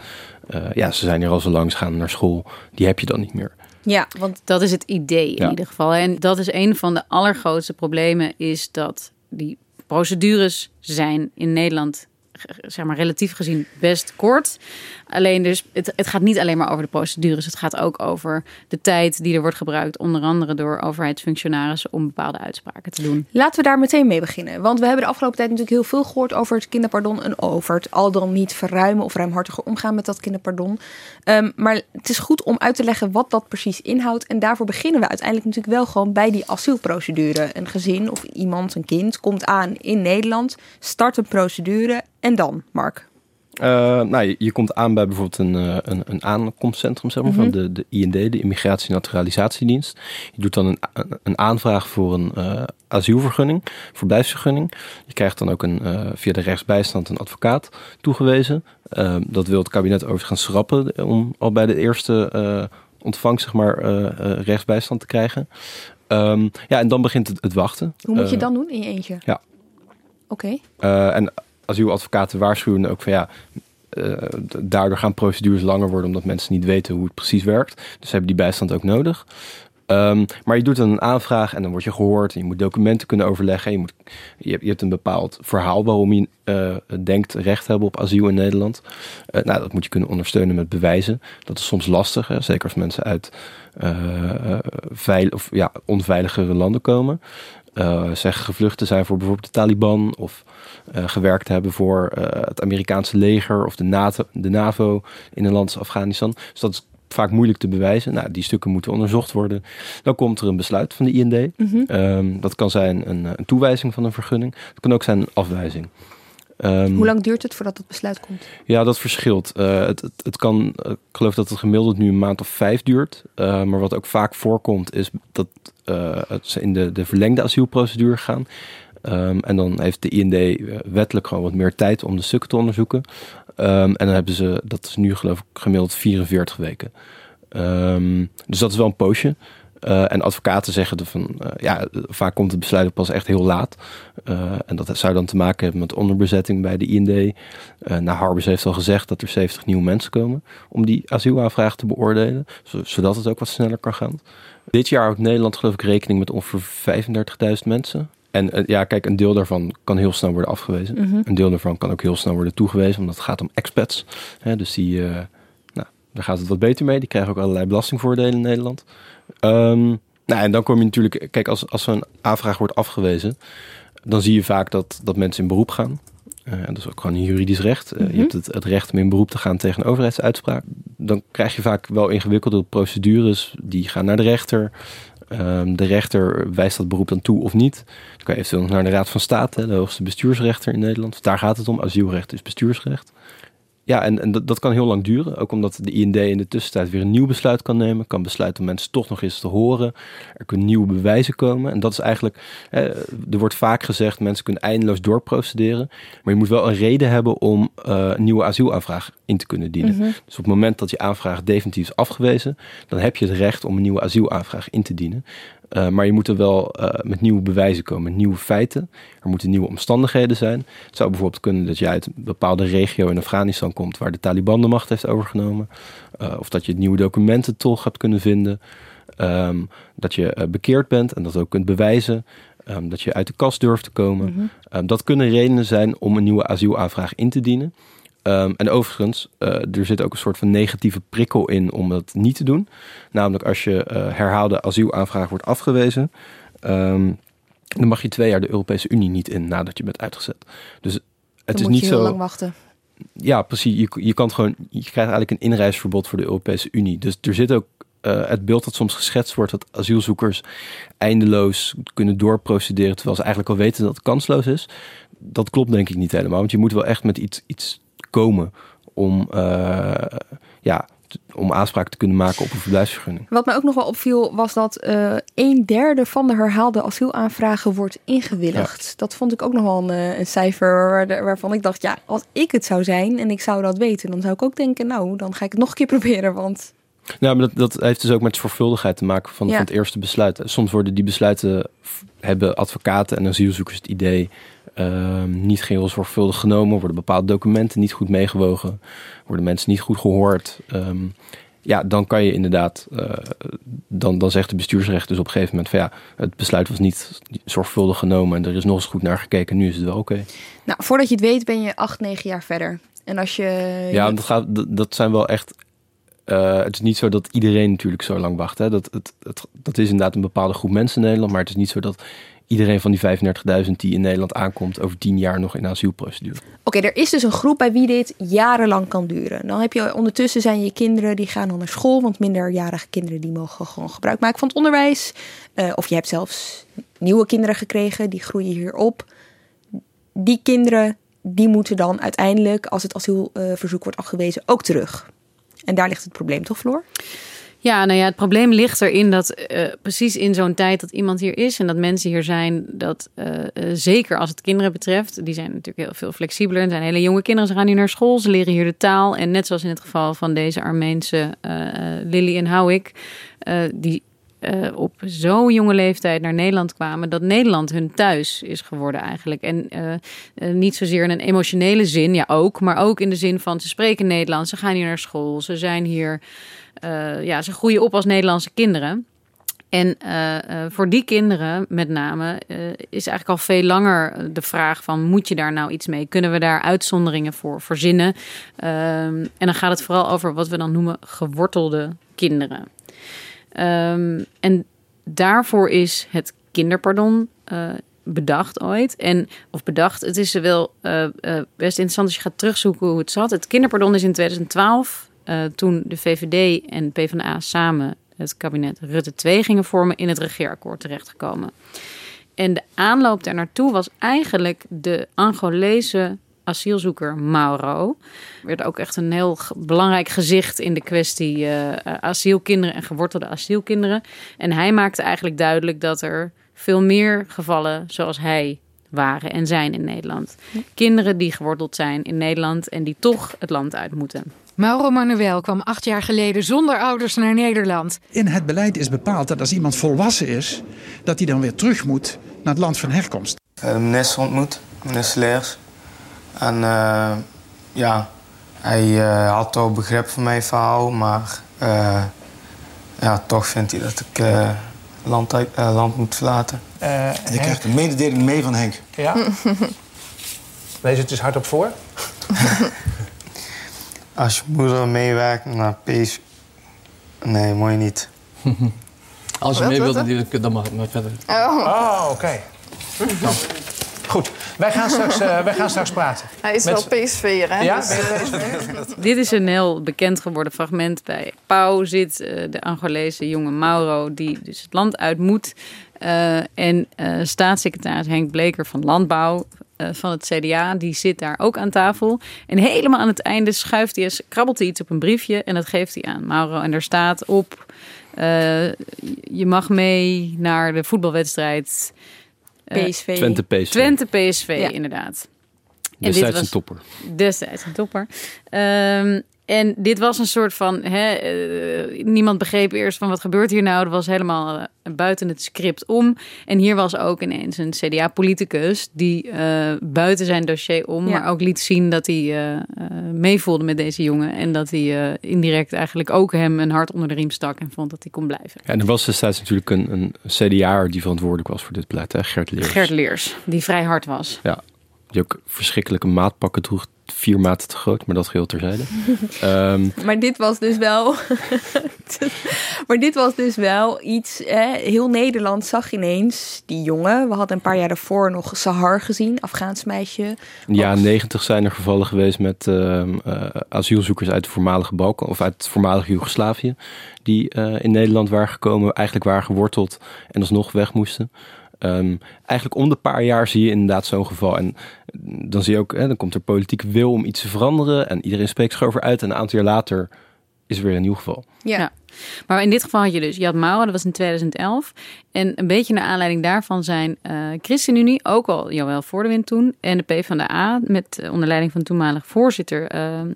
Speaker 2: ja, ze zijn hier al zo lang, ze gaan naar school, die heb je dan niet meer.
Speaker 3: Ja, want dat is het idee in ja. ieder geval. En dat is een van de allergrootste problemen, is dat die procedures zijn in Nederland zeg maar relatief gezien best kort. Alleen dus, het, het gaat niet alleen maar over de procedures. Het gaat ook over de tijd die er wordt gebruikt, onder andere door overheidsfunctionarissen, om bepaalde uitspraken te doen.
Speaker 1: Laten we daar meteen mee beginnen. Want we hebben de afgelopen tijd natuurlijk heel veel gehoord over het kinderpardon en over het al dan niet verruimen of ruimhartiger omgaan met dat kinderpardon. Um, maar het is goed om uit te leggen wat dat precies inhoudt. En daarvoor beginnen we uiteindelijk natuurlijk wel gewoon bij die asielprocedure. Een gezin of iemand, een kind, komt aan in Nederland, start een procedure en dan, Mark?
Speaker 2: Uh, nou, je, komt aan bij bijvoorbeeld een, uh, een, een aankomstcentrum zeg maar, van mhm. de, de IND, de Immigratie- en Naturalisatiedienst. Je doet dan een, een aanvraag voor een uh, asielvergunning, verblijfsvergunning. Je krijgt dan ook een, via de rechtsbijstand een advocaat toegewezen. dat wil het kabinet overigens schrappen om al bij de eerste ontvangst zeg maar, rechtsbijstand te krijgen. Um, ja, en dan begint het, het wachten.
Speaker 1: Hoe moet je dan doen in je eentje?
Speaker 2: Ja.
Speaker 1: Oké.
Speaker 2: Okay. en advocaten waarschuwen ook van ja, uh, daardoor gaan procedures langer worden omdat mensen niet weten hoe het precies werkt. Dus hebben die bijstand ook nodig. Um, maar je doet dan een aanvraag en dan word je gehoord. En je moet documenten kunnen overleggen. Je, moet, je, hebt, je hebt een bepaald verhaal waarom je uh, denkt recht hebben op asiel in Nederland. Uh, nou, dat moet je kunnen ondersteunen met bewijzen. Dat is soms lastig, hè? zeker als mensen uit veil, of, ja, onveiligere landen komen. Zeggen gevlucht zijn voor bijvoorbeeld de Taliban of uh, gewerkt hebben voor uh, het Amerikaanse leger of de, NATO, de NAVO in een land als Afghanistan. Dus dat is vaak moeilijk te bewijzen. Nou, die stukken moeten onderzocht worden. Dan komt er een besluit van de IND. Mm -hmm. um, dat kan zijn een, een, toewijzing van een vergunning. Het kan ook zijn een afwijzing.
Speaker 1: Um, Hoe lang duurt het voordat het besluit komt?
Speaker 2: Ja, dat verschilt. Uh, het, het, het, kan, ik geloof dat het gemiddeld nu een maand of vijf duurt. Uh, maar wat ook vaak voorkomt, is dat uh, ze in de, de verlengde asielprocedure gaan. Um, en dan heeft de IND eh, wettelijk gewoon wat meer tijd om de stukken te onderzoeken. Um, en dan hebben ze, dat is nu geloof ik gemiddeld 44 weken. Dus dat is wel een poosje. Uh, en advocaten zeggen van, uh, ja, vaak komt het besluit pas echt heel laat. Uh, en dat zou dan te maken hebben met onderbezetting bij de IND. Uh, nou, Harbers heeft al gezegd dat er 70 nieuwe mensen komen om die asielaanvraag te beoordelen, zodat het ook wat sneller kan gaan. Dit jaar houdt Nederland geloof ik rekening met ongeveer 35.000 mensen. En ja, kijk, een deel daarvan kan heel snel worden afgewezen. Mm -hmm. Een deel daarvan kan ook heel snel worden toegewezen, omdat het gaat om expats. Hè, dus die, nou, daar gaat het wat beter mee. Die krijgen ook allerlei belastingvoordelen in Nederland. Um, nou, en dan kom je natuurlijk, kijk, als, als zo'n aanvraag wordt afgewezen, dan zie je vaak dat, dat mensen in beroep gaan. Uh, dat is ook gewoon een juridisch recht. Uh, mm -hmm. Je hebt het, het, recht om in beroep te gaan tegen een overheidsuitspraak. Dan krijg je vaak wel ingewikkelde procedures. Die gaan naar de rechter. Um, de rechter wijst dat beroep dan toe of niet. Dan kan je eventueel nog naar de Raad van State, de hoogste bestuursrechter in Nederland. Daar gaat het om. Asielrecht is bestuursrecht. Ja, en, en dat, dat, kan heel lang duren. Ook omdat de IND in de tussentijd weer een nieuw besluit kan nemen. Kan besluiten om mensen toch nog eens te horen. Er kunnen nieuwe bewijzen komen. En dat is eigenlijk, eh, er wordt vaak gezegd, mensen kunnen eindeloos doorprocederen. Maar je moet wel een reden hebben om uh, een nieuwe asielaanvraag in te kunnen dienen. Mm -hmm. Dus op het moment dat je aanvraag definitief is afgewezen, dan heb je het recht om een nieuwe asielaanvraag in te dienen. Uh, maar je moet er wel uh, met nieuwe bewijzen komen, met nieuwe feiten. Er moeten nieuwe omstandigheden zijn. Het zou bijvoorbeeld kunnen dat je uit een bepaalde regio in Afghanistan komt waar de Taliban de macht heeft overgenomen. Uh, of dat je nieuwe documenten toch hebt kunnen vinden. Um, dat je bekeerd bent en dat ook kunt bewijzen. Um, dat je uit de kast durft te komen. Mm -hmm. um, dat kunnen redenen zijn om een nieuwe asielaanvraag in te dienen. Um, en overigens, uh, er zit ook een soort van negatieve prikkel in om dat niet te doen. Namelijk als je uh, herhaalde asielaanvraag wordt afgewezen, um, dan mag je twee jaar de Europese Unie niet in nadat je bent uitgezet. Dus het
Speaker 1: dan
Speaker 2: is
Speaker 1: moet
Speaker 2: niet
Speaker 1: je
Speaker 2: zo.
Speaker 1: heel lang wachten.
Speaker 2: Ja, precies. Je, je, kan gewoon, je krijgt eigenlijk een inreisverbod voor de Europese Unie. Dus er zit ook uh, het beeld dat soms geschetst wordt dat asielzoekers eindeloos kunnen doorprocederen terwijl ze eigenlijk al weten dat het kansloos is. Dat klopt denk ik niet helemaal, want je moet wel echt met iets, iets komen om, uh, ja, om aanspraak te kunnen maken op een verblijfsvergunning.
Speaker 1: Wat mij ook nog wel opviel was dat uh, een derde van de herhaalde asielaanvragen wordt ingewilligd. Ja. Dat vond ik ook nog wel een, eh, een cijfer waar, waarvan ik dacht, ja, als ik het zou zijn en ik zou dat weten, dan zou ik ook denken, nou, dan ga ik het nog een keer proberen, want
Speaker 2: ja, maar dat, dat heeft dus ook met zorgvuldigheid te maken van, ja. van het eerste besluit. Soms worden die besluiten, hebben advocaten en asielzoekers het idee uh, niet heel zorgvuldig genomen, worden bepaalde documenten niet goed meegewogen, worden mensen niet goed gehoord. Um, ja, dan kan je inderdaad, uh, dan, dan zegt de bestuursrecht dus op een gegeven moment van ja, het besluit was niet zorgvuldig genomen en er is nog eens goed naar gekeken, nu is het wel oké.
Speaker 1: Nou, voordat je het weet ben je acht, negen jaar verder. En als je...
Speaker 2: Ja, dat, gaat, dat zijn wel echt uh, het is niet zo dat iedereen natuurlijk zo lang wacht. Hè. Dat, het, het, dat is inderdaad een bepaalde groep mensen in Nederland. Maar het is niet zo dat iedereen van die 35.000 die in Nederland aankomt over 10 jaar nog in asielprocedure.
Speaker 1: Oké, er is dus een groep bij wie dit jarenlang kan duren. Dan heb je ondertussen zijn je kinderen die gaan dan naar school, want minderjarige kinderen die mogen gewoon gebruik maken van het onderwijs. Uh, of je hebt zelfs nieuwe kinderen gekregen, die groeien hier op. Die kinderen die moeten dan uiteindelijk, als het asielverzoek wordt afgewezen, ook terug. En daar ligt het probleem toch, Floor?
Speaker 3: Ja, nou ja, het probleem ligt erin dat uh, precies in zo'n tijd dat iemand hier is en dat mensen hier zijn, dat uh, uh, zeker als het kinderen betreft, die zijn natuurlijk heel veel flexibeler. Het zijn hele jonge kinderen, ze gaan nu naar school, ze leren hier de taal. En net zoals in het geval van deze Armeense Lily en Houwik, die uh, op zo'n jonge leeftijd naar Nederland kwamen, dat Nederland hun thuis is geworden eigenlijk. En uh, uh, niet zozeer in een emotionele zin, ja ook, maar ook in de zin van ze spreken Nederlands, ze gaan hier naar school, ze zijn hier, ja, ze groeien op als Nederlandse kinderen. En voor die kinderen met name is eigenlijk al veel langer de vraag van moet je daar nou iets mee? Kunnen we daar uitzonderingen voor verzinnen? Ehm, en dan gaat het vooral over wat we dan noemen gewortelde kinderen. Um, en daarvoor is het kinderpardon uh, bedacht ooit. En, of bedacht, het is wel uh, uh, best interessant als je gaat terugzoeken hoe het zat. Het kinderpardon is in 2012, toen de VVD en PvdA samen het kabinet Rutte 2 gingen vormen, in het regeerakkoord terechtgekomen. En de aanloop daar naartoe was eigenlijk de Angolese asielzoeker Mauro. Werd ook echt een heel belangrijk gezicht in de kwestie uh, asielkinderen en gewortelde asielkinderen. En hij maakte eigenlijk duidelijk dat er veel meer gevallen zoals hij waren en zijn in Nederland. Kinderen die geworteld zijn in Nederland en die toch het land uit moeten.
Speaker 16: Mauro Manuel kwam acht jaar geleden zonder ouders naar Nederland.
Speaker 18: In het beleid is bepaald dat als iemand volwassen is, dat hij dan weer terug moet naar het land van herkomst.
Speaker 19: Uh, meneer ontmoet, Sleers. En uh, ja, hij uh, had al begrip voor mijn verhaal, maar uh, ja, toch vindt hij dat ik land, land moet verlaten.
Speaker 18: je krijgt een mededeling mee van Henk.
Speaker 20: Ja. Lees het eens hardop voor.
Speaker 19: Als je moeder meewerkt naar PSV... Nee, mooi niet.
Speaker 21: Als je mee wilt, dan mag het maar verder.
Speaker 20: Oh, oh oké. Okay. Goed, wij gaan straks, uh, wij gaan straks praten.
Speaker 10: Hij is Met... wel PSV, hè?
Speaker 20: Ja?
Speaker 10: Dus,
Speaker 3: Dit is een heel bekend geworden fragment. Bij Pau zit uh, de Angolese jonge Mauro... die dus het land uit moet. Uh, en staatssecretaris Henk Bleker van Landbouw van het CDA... die zit daar ook aan tafel. En helemaal aan het einde schuift hij, krabbelt hij iets op een briefje... en dat geeft hij aan Mauro. En daar staat op... je mag mee naar de voetbalwedstrijd...
Speaker 1: PSV.
Speaker 2: Twente PSV.
Speaker 3: Twente PSV, ja. inderdaad.
Speaker 2: Destijds een topper.
Speaker 3: Destijds een topper. Um, en dit was een soort van. Hè, uh, niemand begreep eerst van wat gebeurt hier nou. Dat was helemaal uh, buiten het script om. En hier was ook ineens een CDA-politicus. die uh, buiten zijn dossier om. Ja. maar ook liet zien dat hij meevoelde met deze jongen. En dat hij indirect eigenlijk ook hem een hart onder de riem stak. en vond dat hij kon blijven.
Speaker 2: Ja, en er was destijds natuurlijk een, een CDA die verantwoordelijk was voor dit beleid, hè? Gert Leers.
Speaker 3: Gert Leers, die vrij hard was.
Speaker 2: Ja, die ook verschrikkelijke maatpakken droeg vier maten te groot, maar dat geheel terzijde. um,
Speaker 1: maar dit was dus wel. maar dit was dus wel iets. Hè, heel Nederland zag ineens die jongen. We hadden een paar jaar daarvoor nog Sahar gezien, Afghaans meisje.
Speaker 2: Ja, negentig zijn er gevallen geweest met uh, uh, asielzoekers uit de voormalige Balkan of uit het voormalige Joegoslavië. Die uh, in Nederland waren gekomen, eigenlijk waren geworteld en alsnog weg moesten. Um, eigenlijk om de paar jaar zie je inderdaad zo'n geval. En dan zie je ook, hè, dan komt er politieke wil om iets te veranderen. En iedereen spreekt zich over uit. En een aantal jaar later is er weer een nieuw geval.
Speaker 3: Ja. ja. Maar in dit geval had je dus, je had Mauro, dat was in 2011. En een beetje naar aanleiding daarvan zijn uh, ChristenUnie, ook al Joël Voordewind toen, en de PvdA, met uh, onder leiding van toenmalig voorzitter uh, eh,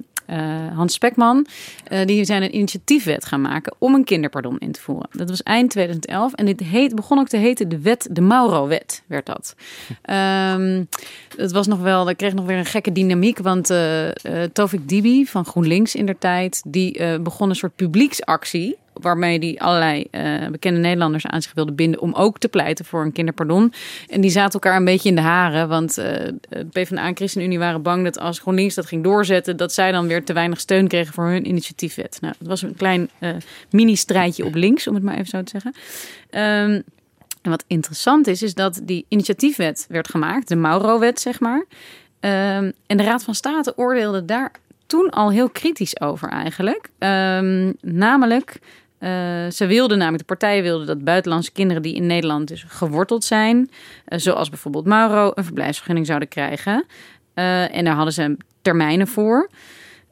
Speaker 3: Hans Spekman. Eh, die zijn een initiatiefwet gaan maken om een kinderpardon in te voeren. Dat was eind 2011 en dit heet, begon ook te heten de wet, de Mauro-wet werd dat. Ehm het was nog wel, dat kreeg nog weer een gekke dynamiek, want uh, Tovik Dibi van GroenLinks in der tijd, die begon een soort publieksactie waarmee die allerlei uh, bekende Nederlanders aan zich wilde binden om ook te pleiten voor een kinderpardon. En die zaten elkaar een beetje in de haren, want uh, PvdA en ChristenUnie waren bang dat als GroenLinks dat ging doorzetten, dat zij dan weer te weinig steun kregen voor hun initiatiefwet. Nou, het was een klein uh, mini-strijdje op links, om het maar even zo te zeggen. Um, en wat interessant is, is dat die initiatiefwet werd gemaakt, de Mauro-wet, zeg maar. Um, en de Raad van State oordeelde daar toen al heel kritisch over eigenlijk. Um, namelijk, uh, ze wilden namelijk, de partijen wilden dat buitenlandse kinderen die in Nederland dus geworteld zijn, uh, zoals bijvoorbeeld Mauro, een verblijfsvergunning zouden krijgen. Uh, en daar hadden ze termijnen voor.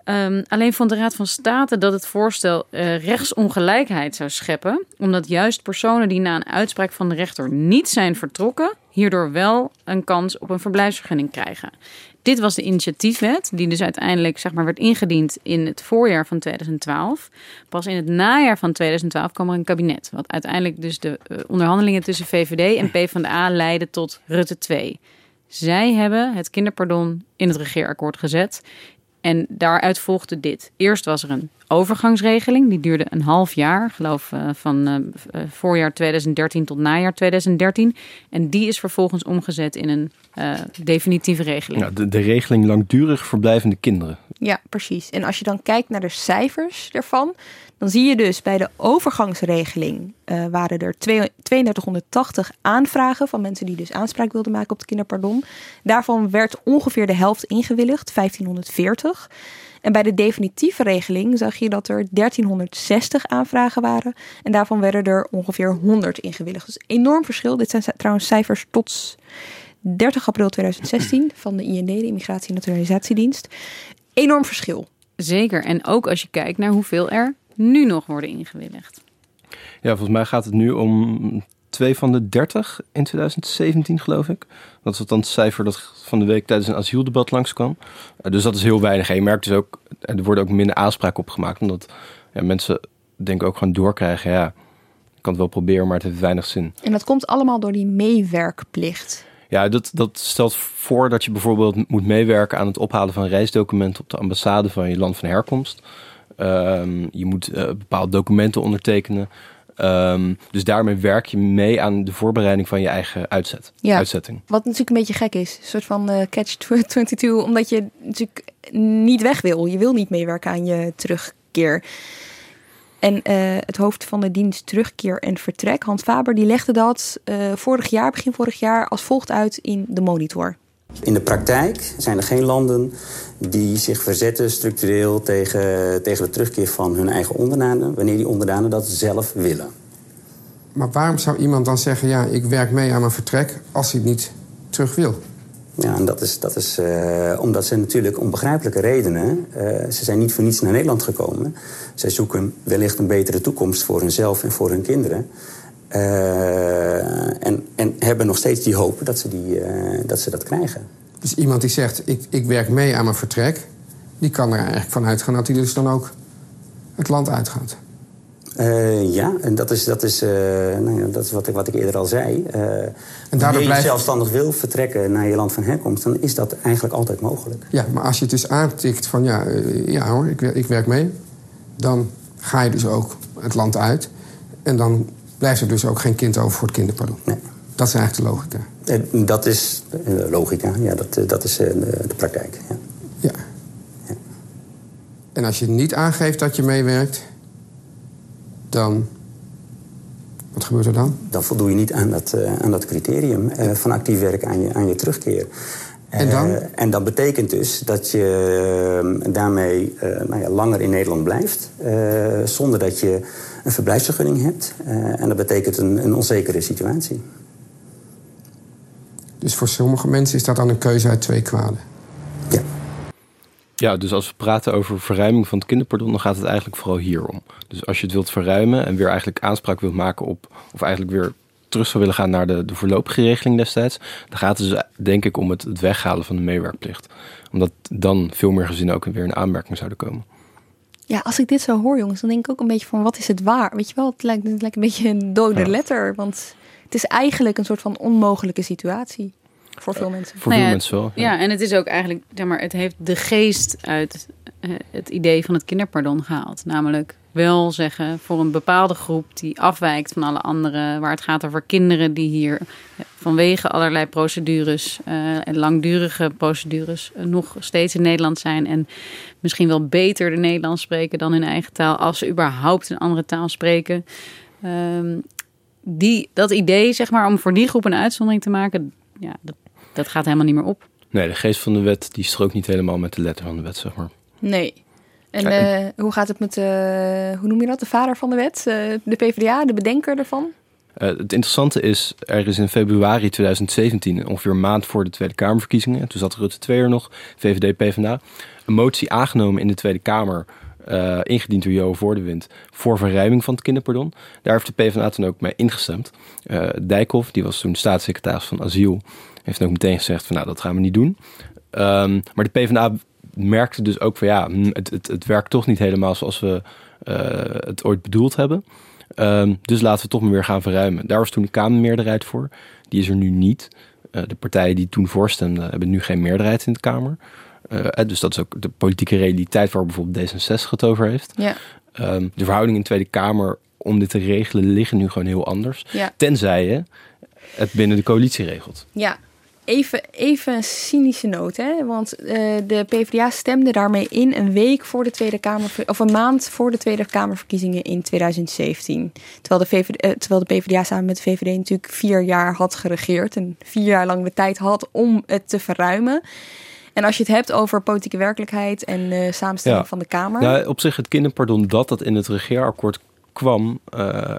Speaker 3: Um, alleen vond de Raad van State dat het voorstel rechtsongelijkheid zou scheppen, omdat juist personen die na een uitspraak van de rechter niet zijn vertrokken, hierdoor wel een kans op een verblijfsvergunning krijgen. Dit was de initiatiefwet, die dus uiteindelijk zeg maar, werd ingediend in het voorjaar van 2012. Pas in het najaar van 2012 kwam er een kabinet, wat uiteindelijk dus de uh, onderhandelingen tussen VVD en PvdA leidde tot Rutte 2. Zij hebben het kinderpardon in het regeerakkoord gezet. En daaruit volgde dit. Eerst was er een overgangsregeling, die duurde een half jaar, geloof uh, van uh, voorjaar 2013 tot najaar 2013. En die is vervolgens omgezet in een uh, definitieve regeling.
Speaker 2: Ja, de, de regeling langdurig verblijvende kinderen.
Speaker 1: Ja, precies. En als je dan kijkt naar de cijfers ervan, dan zie je dus bij de overgangsregeling uh, waren er 3280 aanvragen van mensen die dus aanspraak wilden maken op het kinderpardon. Daarvan werd ongeveer de helft ingewilligd, 1540. En bij de definitieve regeling zag je dat er 1360 aanvragen waren. En daarvan werden er ongeveer 100 ingewilligd. Dus enorm verschil. Dit zijn trouwens cijfers tot 30 april 2016 van de IND, de Immigratie- en Naturalisatiedienst. Enorm verschil.
Speaker 3: Zeker. En ook als je kijkt naar hoeveel er nu nog worden ingewilligd.
Speaker 2: Ja, volgens mij gaat het nu om twee van de 30 in 2017, geloof ik. Dat is dan het cijfer dat van de week tijdens een asieldebat langskwam. Uh, dus dat is heel weinig. En je merkt dus ook, er worden ook minder aanspraken opgemaakt. Omdat ja, mensen denk ik ook gewoon doorkrijgen. Ja, ik kan het wel proberen, maar het heeft weinig zin.
Speaker 1: En dat komt allemaal door die meewerkplicht.
Speaker 2: Ja, dat, dat stelt voor dat je bijvoorbeeld moet meewerken aan het ophalen van reisdocumenten op de ambassade van je land van herkomst. Um, je moet uh, bepaalde documenten ondertekenen. Um, dus daarmee werk je mee aan de voorbereiding van je eigen uitzet,
Speaker 1: ja,
Speaker 2: uitzetting.
Speaker 1: Wat natuurlijk een beetje gek is. Een soort van uh, catch-22. Omdat je natuurlijk niet weg wil. Je wil niet meewerken aan je terugkeer. En uh, het hoofd van de dienst terugkeer en vertrek, Hans Faber, die legde dat vorig jaar, begin vorig jaar, als volgt uit in de monitor.
Speaker 22: In de praktijk zijn er geen landen die zich verzetten structureel tegen, tegen de terugkeer van hun eigen onderdanen, wanneer die onderdanen dat zelf willen.
Speaker 23: Maar waarom zou iemand dan zeggen: ja, ik werk mee aan mijn vertrek als hij het niet terug wil?
Speaker 22: Ja, en dat is, dat is uh, omdat ze natuurlijk om begrijpelijke redenen... Uh, ze zijn niet voor niets naar Nederland gekomen. Zij zoeken wellicht een betere toekomst voor hunzelf en voor hun kinderen. Uh, en, en hebben nog steeds die hoop dat ze, die, dat, ze dat krijgen.
Speaker 23: Dus iemand die zegt, ik, ik werk mee aan mijn vertrek... die kan er eigenlijk van uitgaan dat hij dus dan ook het land uitgaat.
Speaker 22: Uh, ja, en dat is, dat is, uh, nou ja, dat is wat, ik, wat ik eerder al zei. Uh, en je blijft... zelfstandig wil vertrekken naar je land van herkomst... dan is dat eigenlijk altijd mogelijk.
Speaker 23: Ja, maar als je het dus aantikt van ja, ja hoor, ik, ik werk mee... dan ga je dus ook het land uit. En dan blijft er dus ook geen kind over voor het kinderpardon.
Speaker 22: Nee. Dat
Speaker 23: is eigenlijk de logica.
Speaker 22: Dat is logica, ja, dat, dat is de, de praktijk. Ja.
Speaker 23: ja. ja. En als je niet aangeeft dat je meewerkt dan. Wat gebeurt er dan?
Speaker 22: Dan voldoe je niet aan dat, aan dat criterium van actief werk aan je, aan je terugkeer.
Speaker 23: En dan?
Speaker 22: Uh, en dat betekent dus dat je daarmee nou ja, langer in Nederland blijft. zonder dat je een verblijfsvergunning hebt. en dat betekent een, een onzekere situatie.
Speaker 23: Dus voor sommige mensen is dat dan een keuze uit twee kwaden?
Speaker 22: Ja.
Speaker 2: Ja, dus als we praten over verruiming van het kinderpardon, dan gaat het eigenlijk vooral hier om. Dus als je het wilt verruimen en weer eigenlijk aanspraak wilt maken op, of eigenlijk weer terug zou willen gaan naar de, de voorlopige regeling destijds, dan gaat het dus denk ik om het, het weghalen van de meewerkplicht. Omdat dan veel meer gezinnen ook weer in aanmerking zouden komen.
Speaker 1: Ja, als ik dit zo hoor, jongens, dan denk ik ook een beetje van wat is het waar? Weet je wel, het lijkt, het lijkt een beetje een dode letter. Want het is eigenlijk een soort van onmogelijke situatie voor veel mensen.
Speaker 2: Voor
Speaker 3: Nou
Speaker 2: veel
Speaker 3: ja,
Speaker 2: mensen wel.
Speaker 3: Ja. en het is ook eigenlijk, zeg maar, het heeft de geest uit eh, het idee van het kinderpardon gehaald. Namelijk wel zeggen voor een bepaalde groep die afwijkt van alle anderen, waar het gaat over kinderen die hier vanwege allerlei procedures eh, en langdurige procedures eh, nog steeds in Nederland zijn en misschien wel beter de Nederlands spreken dan hun eigen taal, als ze überhaupt een andere taal spreken. Ehm, die, dat idee, zeg maar, om voor die groep een uitzondering te maken, ja, dat, dat gaat helemaal niet meer op.
Speaker 2: Nee, de geest van de wet die strookt niet helemaal met de letter van de wet, zeg maar.
Speaker 1: Nee. En eh, hoe gaat het met, eh, hoe noem je dat, de vader van de wet? Eh, de PvdA, de bedenker ervan?
Speaker 2: Het interessante is, er is in februari 2017, ongeveer een maand voor de Tweede Kamerverkiezingen, toen zat Rutte 2 er nog, VVD, PvdA, een motie aangenomen in de Tweede Kamer, ingediend door Jo Voordewind, voor verruiming van het kinderpardon. Daar heeft de PvdA toen ook mee ingestemd. Dijkhoff, die was toen staatssecretaris van Asiel, heeft ook meteen gezegd van nou, dat gaan we niet doen. Ehm, maar de PvdA merkte dus ook van ja, hm, het, het, het werkt toch niet helemaal zoals we eh, het ooit bedoeld hebben. Ehm, dus laten we toch maar weer gaan verruimen. Daar was toen de Kamermeerderheid voor. Die is er nu niet. Eh, de partijen die toen voorstemden hebben nu geen meerderheid in de Kamer. Eh, eh, dus dat is ook de politieke realiteit waar bijvoorbeeld D66 het over heeft.
Speaker 1: Ja.
Speaker 2: Ehm, de verhoudingen in de Tweede Kamer om dit te regelen liggen nu gewoon heel anders.
Speaker 1: Ja.
Speaker 2: Tenzij je het binnen de coalitie regelt.
Speaker 1: Ja, even, even een cynische noot, hè? Want eh, de PvdA stemde daarmee in een week voor de Tweede Kamer, of een maand voor de Tweede Kamerverkiezingen in 2017. Terwijl de, VVD, eh, terwijl de PvdA samen met de VVD natuurlijk vier jaar had geregeerd en vier jaar lang de tijd had om het te verruimen. En als je het hebt over politieke werkelijkheid en eh samenstelling van de Kamer.
Speaker 2: Nou, op zich het kinderpardon dat dat in het regeerakkoord kwam. eh,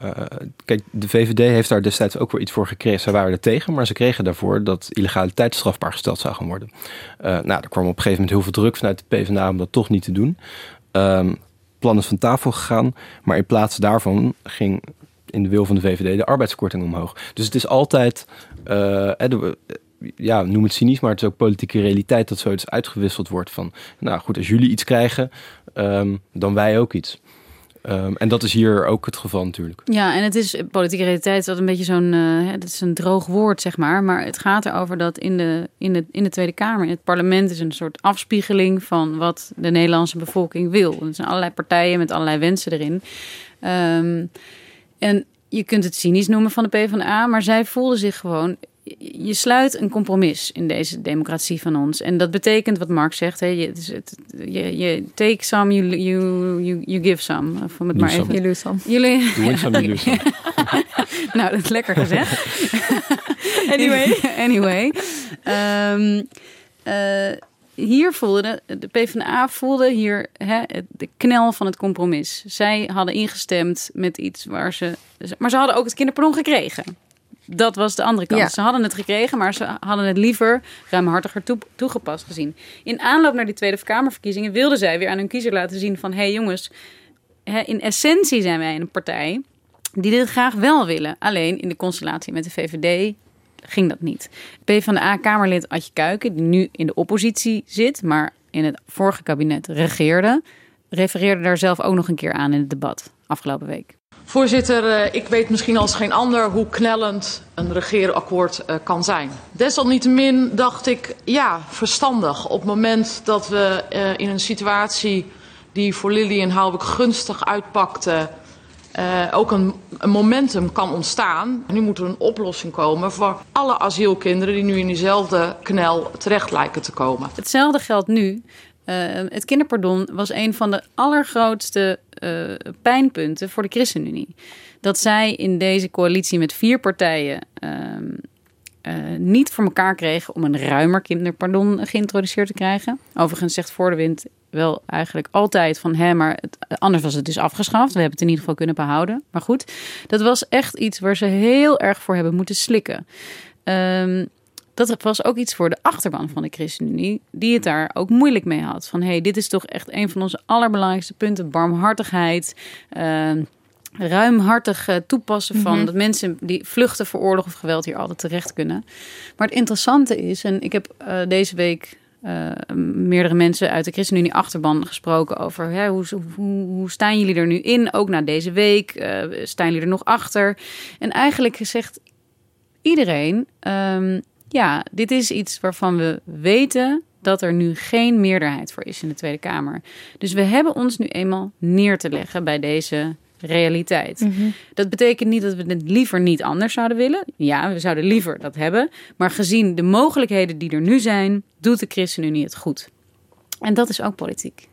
Speaker 2: kijk, de VVD heeft daar destijds ook wel iets voor gekregen. Zij waren er tegen, maar ze kregen daarvoor dat illegaliteit strafbaar gesteld zou gaan worden. Eh, nou, er kwam op een gegeven moment heel veel druk vanuit de PvdA om dat toch niet te doen. Ehm plan is van tafel gegaan, maar in plaats daarvan ging in de wil van de VVD de arbeidskorting omhoog. Dus het is altijd, de- ja, noem het cynisch, maar het is ook politieke realiteit dat zoiets uitgewisseld wordt van, nou goed, als jullie iets krijgen, ehm, dan wij ook iets. Ehm, en dat is hier ook het geval natuurlijk.
Speaker 3: Ja, en het is politieke realiteit is dat een beetje zo'n, eh, dat is een droog woord, zeg maar. Maar het gaat erover dat in de, in, de, in de Tweede Kamer, in het parlement, is een soort afspiegeling van wat de Nederlandse bevolking wil. Er zijn allerlei partijen met allerlei wensen erin. Ehm, en je kunt het cynisch noemen van de PvdA, maar zij voelden zich gewoon. Je sluit een compromis in deze democratie van ons. En dat betekent wat Mark zegt. Hè, je, je, je take some, you, you, you, you give some. Of om het maar even.
Speaker 1: You lose some.
Speaker 3: Jullie,
Speaker 1: You win some, you lose some.
Speaker 3: nou, dat is lekker gezegd.
Speaker 1: Anyway.
Speaker 3: anyway. Ehm, eh, hier voelde de, de PvdA voelde hier hè, de knel van het compromis. Zij hadden ingestemd met iets waar ze... Maar ze hadden ook het kinderpardon gekregen. Dat was de andere kant.
Speaker 1: Ja.
Speaker 3: Ze hadden het gekregen, maar ze hadden het liever ruimhartiger toe- toegepast gezien. In aanloop naar die Tweede Kamerverkiezingen wilden zij weer aan hun kiezer laten zien van... hé hey jongens, in essentie zijn wij een partij die dit graag wel willen. Alleen in de constellatie met de VVD ging dat niet. PvdA-kamerlid Adje Kuiken, die nu in de oppositie zit... maar in het vorige kabinet regeerde... refereerde daar zelf ook nog een keer aan in het debat afgelopen week.
Speaker 24: Voorzitter, eh, ik weet misschien als geen ander hoe knellend een regeerakkoord eh, kan zijn. Desalniettemin dacht ik, ja, verstandig. Op het moment dat we eh, in een situatie die voor Lily en Houwek gunstig uitpakte... ook een, een momentum kan ontstaan. Nu moet er een oplossing komen voor alle asielkinderen... die nu in diezelfde knel terecht lijken te komen.
Speaker 3: Hetzelfde geldt nu. Eh, het kinderpardon was een van de allergrootste eh, pijnpunten voor de ChristenUnie. Dat zij in deze coalitie met vier partijen ehm, eh, niet voor elkaar kregen om een ruimer kinderpardon geïntroduceerd te krijgen. Overigens zegt Voordewind wel eigenlijk altijd van hè, maar anders was het dus afgeschaft. We hebben het in ieder geval kunnen behouden. Maar goed, dat was echt iets waar ze heel erg voor hebben moeten slikken. Ehm, dat was ook iets voor de achterban van de ChristenUnie, die het daar ook moeilijk mee had. Van hé, hey, dit is toch echt een van onze allerbelangrijkste punten: barmhartigheid. ehm, ruimhartig eh, toepassen van
Speaker 12: Mhm.
Speaker 3: dat mensen die vluchten voor oorlog of geweld hier altijd terecht kunnen. Maar het interessante is, en ik heb eh, deze week eh, meerdere mensen uit de ChristenUnie achterban gesproken over hè, hoe, hoe, hoe staan jullie er nu in, ook na deze week, eh, staan jullie er nog achter? En eigenlijk zegt iedereen, ehm, ja, dit is iets waarvan we weten dat er nu geen meerderheid voor is in de Tweede Kamer. Dus we hebben ons nu eenmaal neer te leggen bij deze realiteit.
Speaker 12: Mhm.
Speaker 3: Dat betekent niet dat we het liever niet anders zouden willen. Ja, we zouden liever dat hebben. Maar gezien de mogelijkheden die er nu zijn, doet de ChristenUnie het goed. En dat is ook politiek.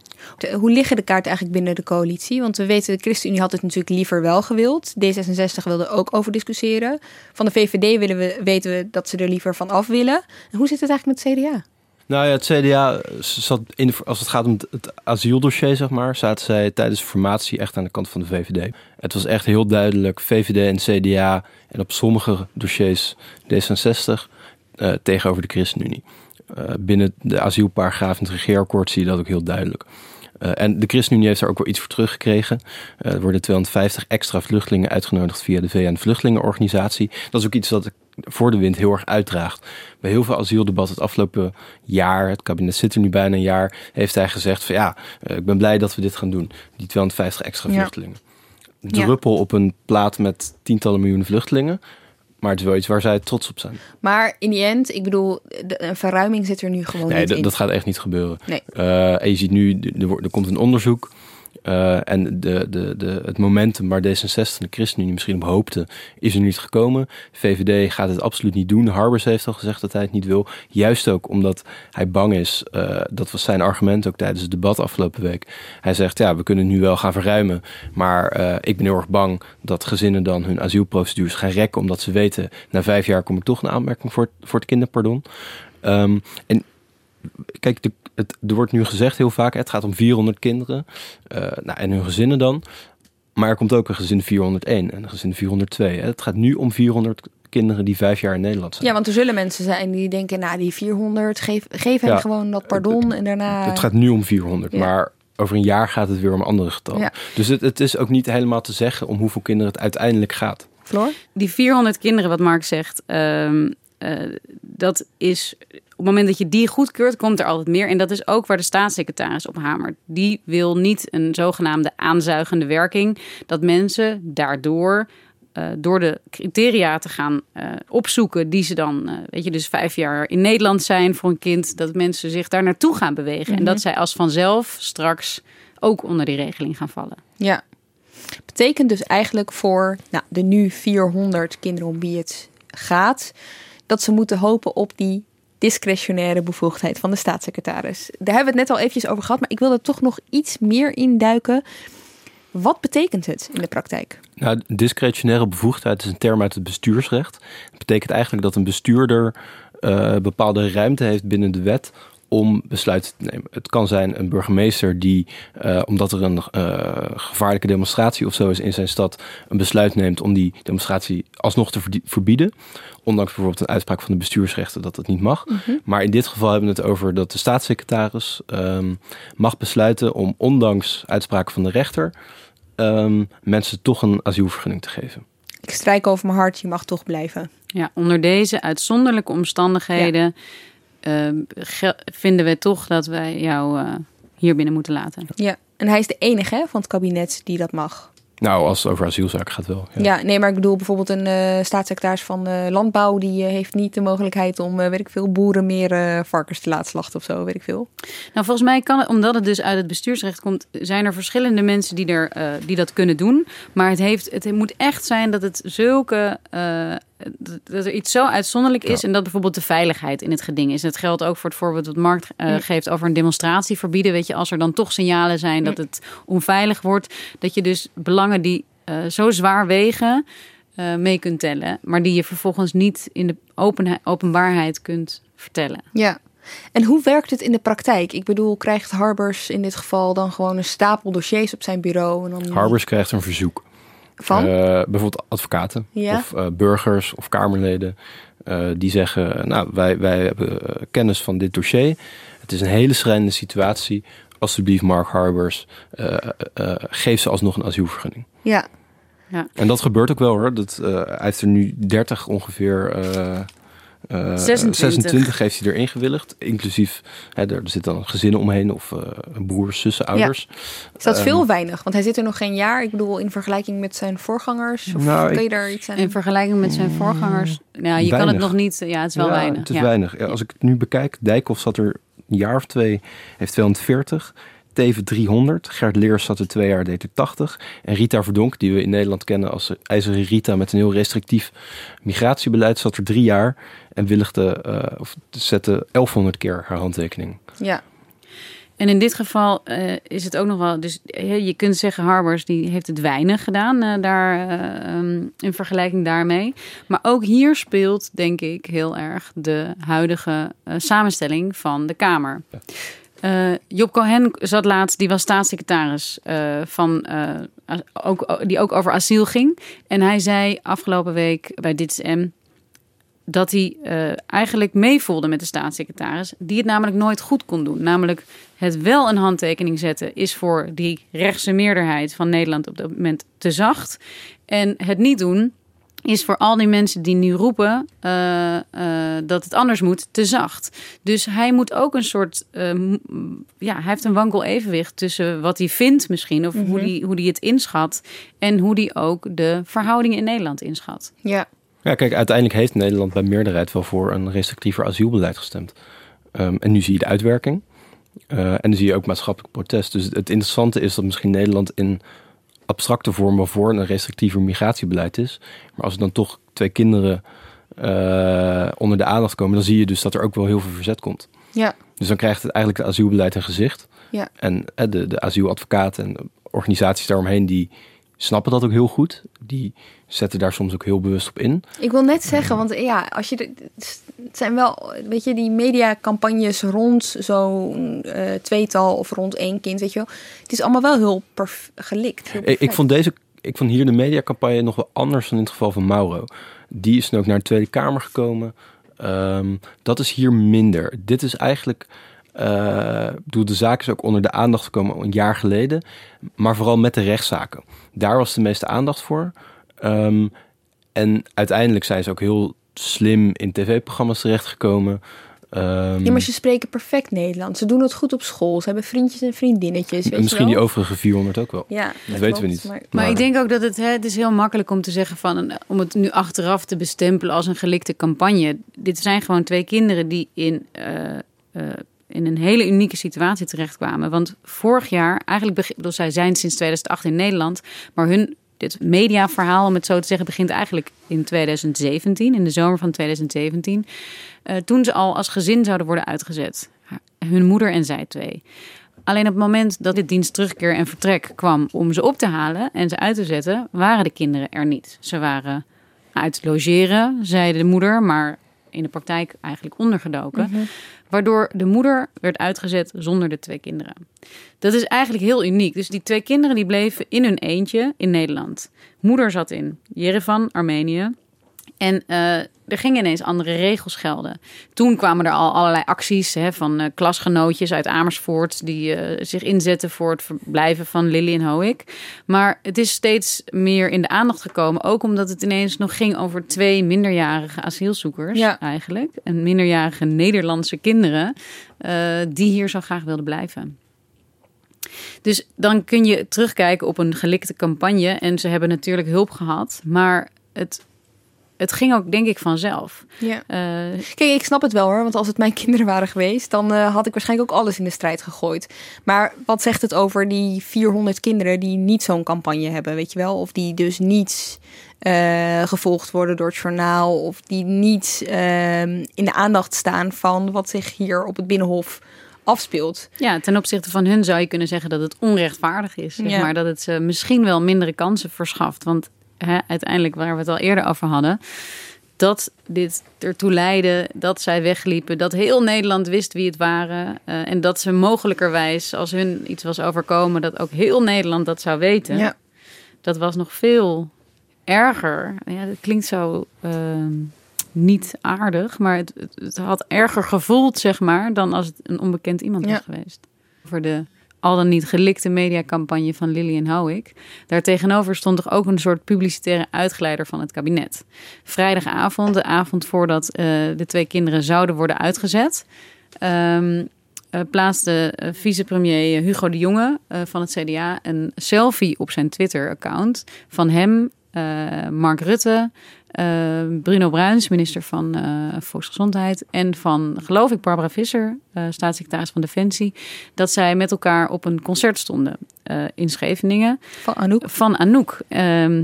Speaker 1: Hoe liggen de kaarten eigenlijk binnen de coalitie? Want we weten, de ChristenUnie had het natuurlijk liever wel gewild. D66 wilde ook over discussiëren. Van de VVD willen we, weten we dat ze er liever van af willen. En hoe zit het eigenlijk met het CDA?
Speaker 2: Nou ja, het CDA zat in als het gaat om het, het asieldossier, zeg maar, zaten zij tijdens de formatie echt aan de kant van de VVD. Het was echt heel duidelijk VVD en CDA en op sommige dossiers D66 eh, tegenover de ChristenUnie. Eh, binnen de asielparagraaf in het regeerakkoord zie je dat ook heel duidelijk. Eh, en de ChristenUnie heeft daar ook wel iets voor teruggekregen. Eh, er worden 250 extra vluchtelingen uitgenodigd via de VN-vluchtelingenorganisatie. Dat is ook iets dat voor de wind heel erg uitdraagt. Bij heel veel asieldebatten het afgelopen jaar, het kabinet zit er nu bijna een jaar, heeft hij gezegd van ja, eh, ik ben blij dat we dit gaan doen. Die 250 extra vluchtelingen.
Speaker 1: Ja.
Speaker 2: Druppel op een plaat met tientallen miljoenen vluchtelingen. Maar het is wel iets waar zij trots op zijn.
Speaker 1: Maar in die end, ik bedoel, de, een verruiming zit er nu gewoon
Speaker 2: Nee,
Speaker 1: niet
Speaker 2: dat-
Speaker 1: in.
Speaker 2: dat gaat echt niet gebeuren.
Speaker 1: Nee.
Speaker 2: Eh, en je ziet nu, er, wordt- er komt een onderzoek. Eh, en de, de, de, het momentum waar D66 en de ChristenUnie misschien op hoopten, is er niet gekomen. VVD gaat het absoluut niet doen. Harbers heeft al gezegd dat hij het niet wil. Juist ook omdat hij bang is. eh, dat was zijn argument ook tijdens het debat afgelopen week. Hij zegt, ja, we kunnen nu wel gaan verruimen. Maar eh, ik ben heel erg bang dat gezinnen dan hun asielprocedures gaan rekken. Omdat ze weten, na vijf jaar kom ik toch een aanmerking voor, het- voor het kinderpardon. Ehm, en kijk, de, het, er wordt nu gezegd heel vaak, het gaat om 400 kinderen. eh, nou, en hun gezinnen dan. Maar er komt ook een gezin 401 en een gezin 402. Hè. Het gaat nu om 400 kinderen die vijf jaar in Nederland zijn.
Speaker 1: Ja, want er zullen mensen zijn die denken, nou die 400, geef, geef hem
Speaker 2: Ja.
Speaker 1: gewoon dat pardon en daarna...
Speaker 2: Het gaat nu om 400,
Speaker 1: Ja.
Speaker 2: maar over een jaar gaat het weer om andere getallen.
Speaker 1: Ja.
Speaker 2: Dus het, het is ook niet helemaal te zeggen om hoeveel kinderen het uiteindelijk gaat.
Speaker 1: Floor?
Speaker 3: Die 400 kinderen, wat Mark zegt, ehm, eh, dat is het moment dat je die goedkeurt, komt er altijd meer. En dat is ook waar de staatssecretaris op hamert. Die wil niet een zogenaamde aanzuigende werking, dat mensen daardoor eh, door de criteria te gaan eh, opzoeken, die ze dan, eh, weet je, dus vijf jaar in Nederland zijn voor een kind, dat mensen zich daar naartoe gaan bewegen. En
Speaker 1: Mhm.
Speaker 3: dat zij als vanzelf straks ook onder die regeling gaan vallen.
Speaker 1: Ja. Betekent dus eigenlijk voor nou, de nu 400 kinderen om wie het gaat, dat ze moeten hopen op die discretionaire bevoegdheid van de staatssecretaris. Daar hebben we het net al eventjes over gehad, maar ik wil er toch nog iets meer in duiken. Wat betekent het in de praktijk?
Speaker 2: Nou, discretionaire bevoegdheid is een term uit het bestuursrecht. Het betekent eigenlijk dat een bestuurder eh, bepaalde ruimte heeft binnen de wet om besluiten te nemen. Het kan zijn een burgemeester die, eh, omdat er een eh, gevaarlijke demonstratie of zo is in zijn stad, een besluit neemt om die demonstratie alsnog te verbieden. Ondanks bijvoorbeeld een uitspraak van de bestuursrechten dat dat niet mag.
Speaker 12: Mhm.
Speaker 2: Maar in dit geval hebben we het over dat de staatssecretaris ehm, mag besluiten om ondanks uitspraken van de rechter ehm, mensen toch een asielvergunning te geven.
Speaker 1: Ik strijk over mijn hart, je mag toch blijven.
Speaker 3: Ja, onder deze uitzonderlijke omstandigheden vinden we toch dat wij jou eh, hier binnen moeten laten.
Speaker 1: Ja, en hij is de enige hè, van het kabinet die dat mag.
Speaker 2: Nou, als het over asielzaken gaat wel.
Speaker 1: Ja, nee, maar ik bedoel bijvoorbeeld een eh, staatssecretaris van eh, Landbouw... die heeft niet de mogelijkheid om, eh, weet ik veel, boeren meer eh, varkens te laten slachten of zo, weet ik veel.
Speaker 3: Nou, volgens mij kan het, omdat het dus uit het bestuursrecht komt, zijn er verschillende mensen die, er, eh, die dat kunnen doen. Maar het, heeft, het moet echt zijn dat het zulke. Eh, dat- dat er iets zo uitzonderlijk is. En dat bijvoorbeeld de veiligheid in het geding is. Dat geldt ook voor het voorbeeld wat Mark eh,
Speaker 12: Ja.
Speaker 3: geeft over een demonstratie verbieden. Weet je, als er dan toch signalen zijn dat het onveilig wordt, dat je dus belangen die eh, zo zwaar wegen. eh, mee kunt tellen, maar die je vervolgens niet in de openheid, openbaarheid kunt vertellen.
Speaker 1: Ja. En hoe werkt het in de praktijk? Ik bedoel, krijgt Harbers in dit geval dan gewoon een stapel dossiers op zijn bureau? En dan
Speaker 2: Harbers krijgt een verzoek.
Speaker 1: Van?
Speaker 2: Eh, bijvoorbeeld advocaten
Speaker 1: Ja.
Speaker 2: of eh, burgers of kamerleden. eh, die zeggen, nou, wij, wij hebben kennis van dit dossier. Het is een hele schrijnende situatie. Alsjeblieft, Mark Harbers, eh, eh, eh, geef ze alsnog een asielvergunning.
Speaker 1: Ja.
Speaker 3: Ja.
Speaker 2: En dat gebeurt ook wel hoor. Dat, uh, hij heeft er nu 30 ongeveer. Uh, uh, 26. 26 heeft hij erin gewilligd. Inclusief, hè, er zit dan gezinnen omheen of uh, broers, zussen, ouders.
Speaker 1: Ja. Is dat um, veel weinig? Want hij zit er nog geen jaar. Ik bedoel, in vergelijking met zijn voorgangers. Of
Speaker 2: nou,
Speaker 1: kun je daar iets aan?
Speaker 3: In vergelijking met zijn voorgangers. Nou, je weinig. kan het nog niet. Ja, het is wel
Speaker 2: ja,
Speaker 3: weinig.
Speaker 2: Het is
Speaker 3: ja.
Speaker 2: weinig. Ja, als ik het nu bekijk, Dijkhoff zat er een jaar of twee, heeft 240. Teven 300. Gert Leers zat er twee jaar, deed er 80. En Rita Verdonk, die we in Nederland kennen als IJzeren Rita met een heel restrictief migratiebeleid, zat er drie jaar en willigde, uh, of zette 1100 keer haar handtekening.
Speaker 3: Ja. En in dit geval uh, is het ook nog wel. Dus je kunt zeggen, Harbers die heeft het weinig gedaan uh, daar, uh, um, in vergelijking daarmee. Maar ook hier speelt, denk ik, heel erg de huidige samenstelling van de Kamer. Ja. Uh, Job Cohen zat laatst, die was staatssecretaris uh, van, uh, ook, die ook over asiel ging. En hij zei afgelopen week bij Dit M dat hij eigenlijk meevoelde met de staatssecretaris, die het namelijk nooit goed kon doen. Namelijk het wel een handtekening zetten is voor die rechtse meerderheid van Nederland op dat moment te zacht. En het niet doen is voor al die mensen die nu roepen uh, uh, dat het anders moet, te zacht. Dus hij moet ook een soort. Uh, ja, hij heeft een wankel evenwicht tussen wat hij vindt, misschien, of mm -hmm. hoe hij hoe die het inschat. En hoe hij ook de verhoudingen in Nederland inschat.
Speaker 1: Ja.
Speaker 2: Ja, kijk, uiteindelijk heeft Nederland bij meerderheid wel voor een restrictiever asielbeleid gestemd. Um, en nu zie je de uitwerking. en dan zie je ook maatschappelijk protest. Dus het interessante is dat misschien Nederland in abstracte vormen voor een restrictiever migratiebeleid is. Maar als er dan toch twee kinderen uh, onder de aandacht komen, dan zie je dus dat er ook wel heel veel verzet komt.
Speaker 1: Ja.
Speaker 2: Dus dan krijgt het eigenlijk het asielbeleid een gezicht.
Speaker 1: Ja.
Speaker 2: En uh, de, de asieladvocaten en organisaties daaromheen die snappen dat ook heel goed. Die zetten daar soms ook heel bewust op in.
Speaker 1: Ik wil net zeggen, want ja, als je de, het zijn wel, weet je, die mediacampagnes rond zo'n uh, tweetal of rond één kind, weet je wel. Het is allemaal wel heel perf gelikt. Heel
Speaker 2: ik, ik vond deze, ik vond hier de mediacampagne nog wel anders dan in het geval van Mauro. Die is nu ook naar de Tweede Kamer gekomen. Um, dat is hier minder. Dit is eigenlijk. Uh, bedoel, de zaak is ook onder de aandacht gekomen een jaar geleden. Maar vooral met de rechtszaken. Daar was de meeste aandacht voor. Um, en uiteindelijk zijn ze ook heel slim in tv-programma's terechtgekomen. Um,
Speaker 1: ja, maar ze spreken perfect Nederlands. Ze doen het goed op school. Ze hebben vriendjes en vriendinnetjes. Weet
Speaker 2: misschien
Speaker 1: je wel?
Speaker 2: die overige 400 ook wel.
Speaker 1: Ja,
Speaker 2: dat,
Speaker 1: dat
Speaker 2: weten
Speaker 1: klopt,
Speaker 2: we niet.
Speaker 3: Maar, maar, ik denk ook dat het, hè, het is heel makkelijk om te zeggen van, om het nu achteraf te bestempelen als een gelikte campagne. Dit zijn gewoon twee kinderen die in, uh, uh, in een hele unieke situatie terechtkwamen. Want vorig jaar, eigenlijk, bedoel, zij zijn sinds 2008 in Nederland, maar hun dit mediaverhaal, om het zo te zeggen, begint eigenlijk in 2017, in de zomer van 2017. Uh, toen ze al als gezin zouden worden uitgezet. Hun moeder en zij twee. Alleen op het moment dat dit dienst terugkeer en vertrek kwam om ze op te halen en ze uit te zetten, waren de kinderen er niet. Ze waren uit logeren, zei de moeder, maar in de praktijk eigenlijk ondergedoken. Mm -hmm. Waardoor de moeder werd uitgezet zonder de twee kinderen. Dat is eigenlijk heel uniek. Dus die twee kinderen die bleven in hun eentje in Nederland. Moeder zat in Jerevan, Armenië. En uh, er gingen ineens andere regels gelden. Toen kwamen er al allerlei acties hè, van uh, klasgenootjes uit Amersfoort... die uh, zich inzetten voor het verblijven van Lily en Hoek. Maar het is steeds meer in de aandacht gekomen. Ook omdat het ineens nog ging over twee minderjarige asielzoekers
Speaker 1: ja.
Speaker 3: eigenlijk. En minderjarige Nederlandse kinderen die hier zo graag wilden blijven. Dus dan kun je terugkijken op een gelikte campagne. En ze hebben natuurlijk hulp gehad. Maar het het ging ook, denk ik, vanzelf.
Speaker 1: Ja. Uh, Kijk, ik snap het wel hoor. Want als het mijn kinderen waren geweest, dan uh, had ik waarschijnlijk ook alles in de strijd gegooid. Maar wat zegt het over die 400 kinderen die niet zo'n campagne hebben, weet je wel? Of die dus niet uh, gevolgd worden door het journaal. Of die niet in de aandacht staan van wat zich hier op het Binnenhof afspeelt.
Speaker 3: Ja, ten opzichte van hun zou je kunnen zeggen dat het onrechtvaardig is. Zeg
Speaker 1: Ja.
Speaker 3: maar dat het ze misschien wel mindere kansen verschaft. Want hè, uiteindelijk, waar we het al eerder over hadden, dat dit ertoe leidde dat zij wegliepen, dat heel Nederland wist wie het waren eh, en dat ze mogelijkerwijs, als hun iets was overkomen, dat ook heel Nederland dat zou weten.
Speaker 1: Ja.
Speaker 3: Dat was nog veel erger. Ja, dat klinkt zo uh, niet aardig, maar het, het, het, had erger gevoeld, zeg maar, dan als het een onbekend iemand
Speaker 1: Ja.
Speaker 3: was geweest. Voor de al dan niet gelikte mediacampagne van Lilian Houwik. Daartegenover stond toch ook een soort publicitaire uitgeleider van het kabinet. Vrijdagavond, de avond voordat uh, de twee kinderen zouden worden uitgezet, um, uh, plaatste uh, vicepremier Hugo de Jonge van het CDA een selfie op zijn Twitter-account van hem, Mark Rutte, Bruno Bruins, minister van uh, Volksgezondheid, en van, geloof ik, Barbara Visser, uh, staatssecretaris van Defensie, dat zij met elkaar op een concert stonden in Scheveningen.
Speaker 1: Van Anouk?
Speaker 3: Van Anouk. Ehm,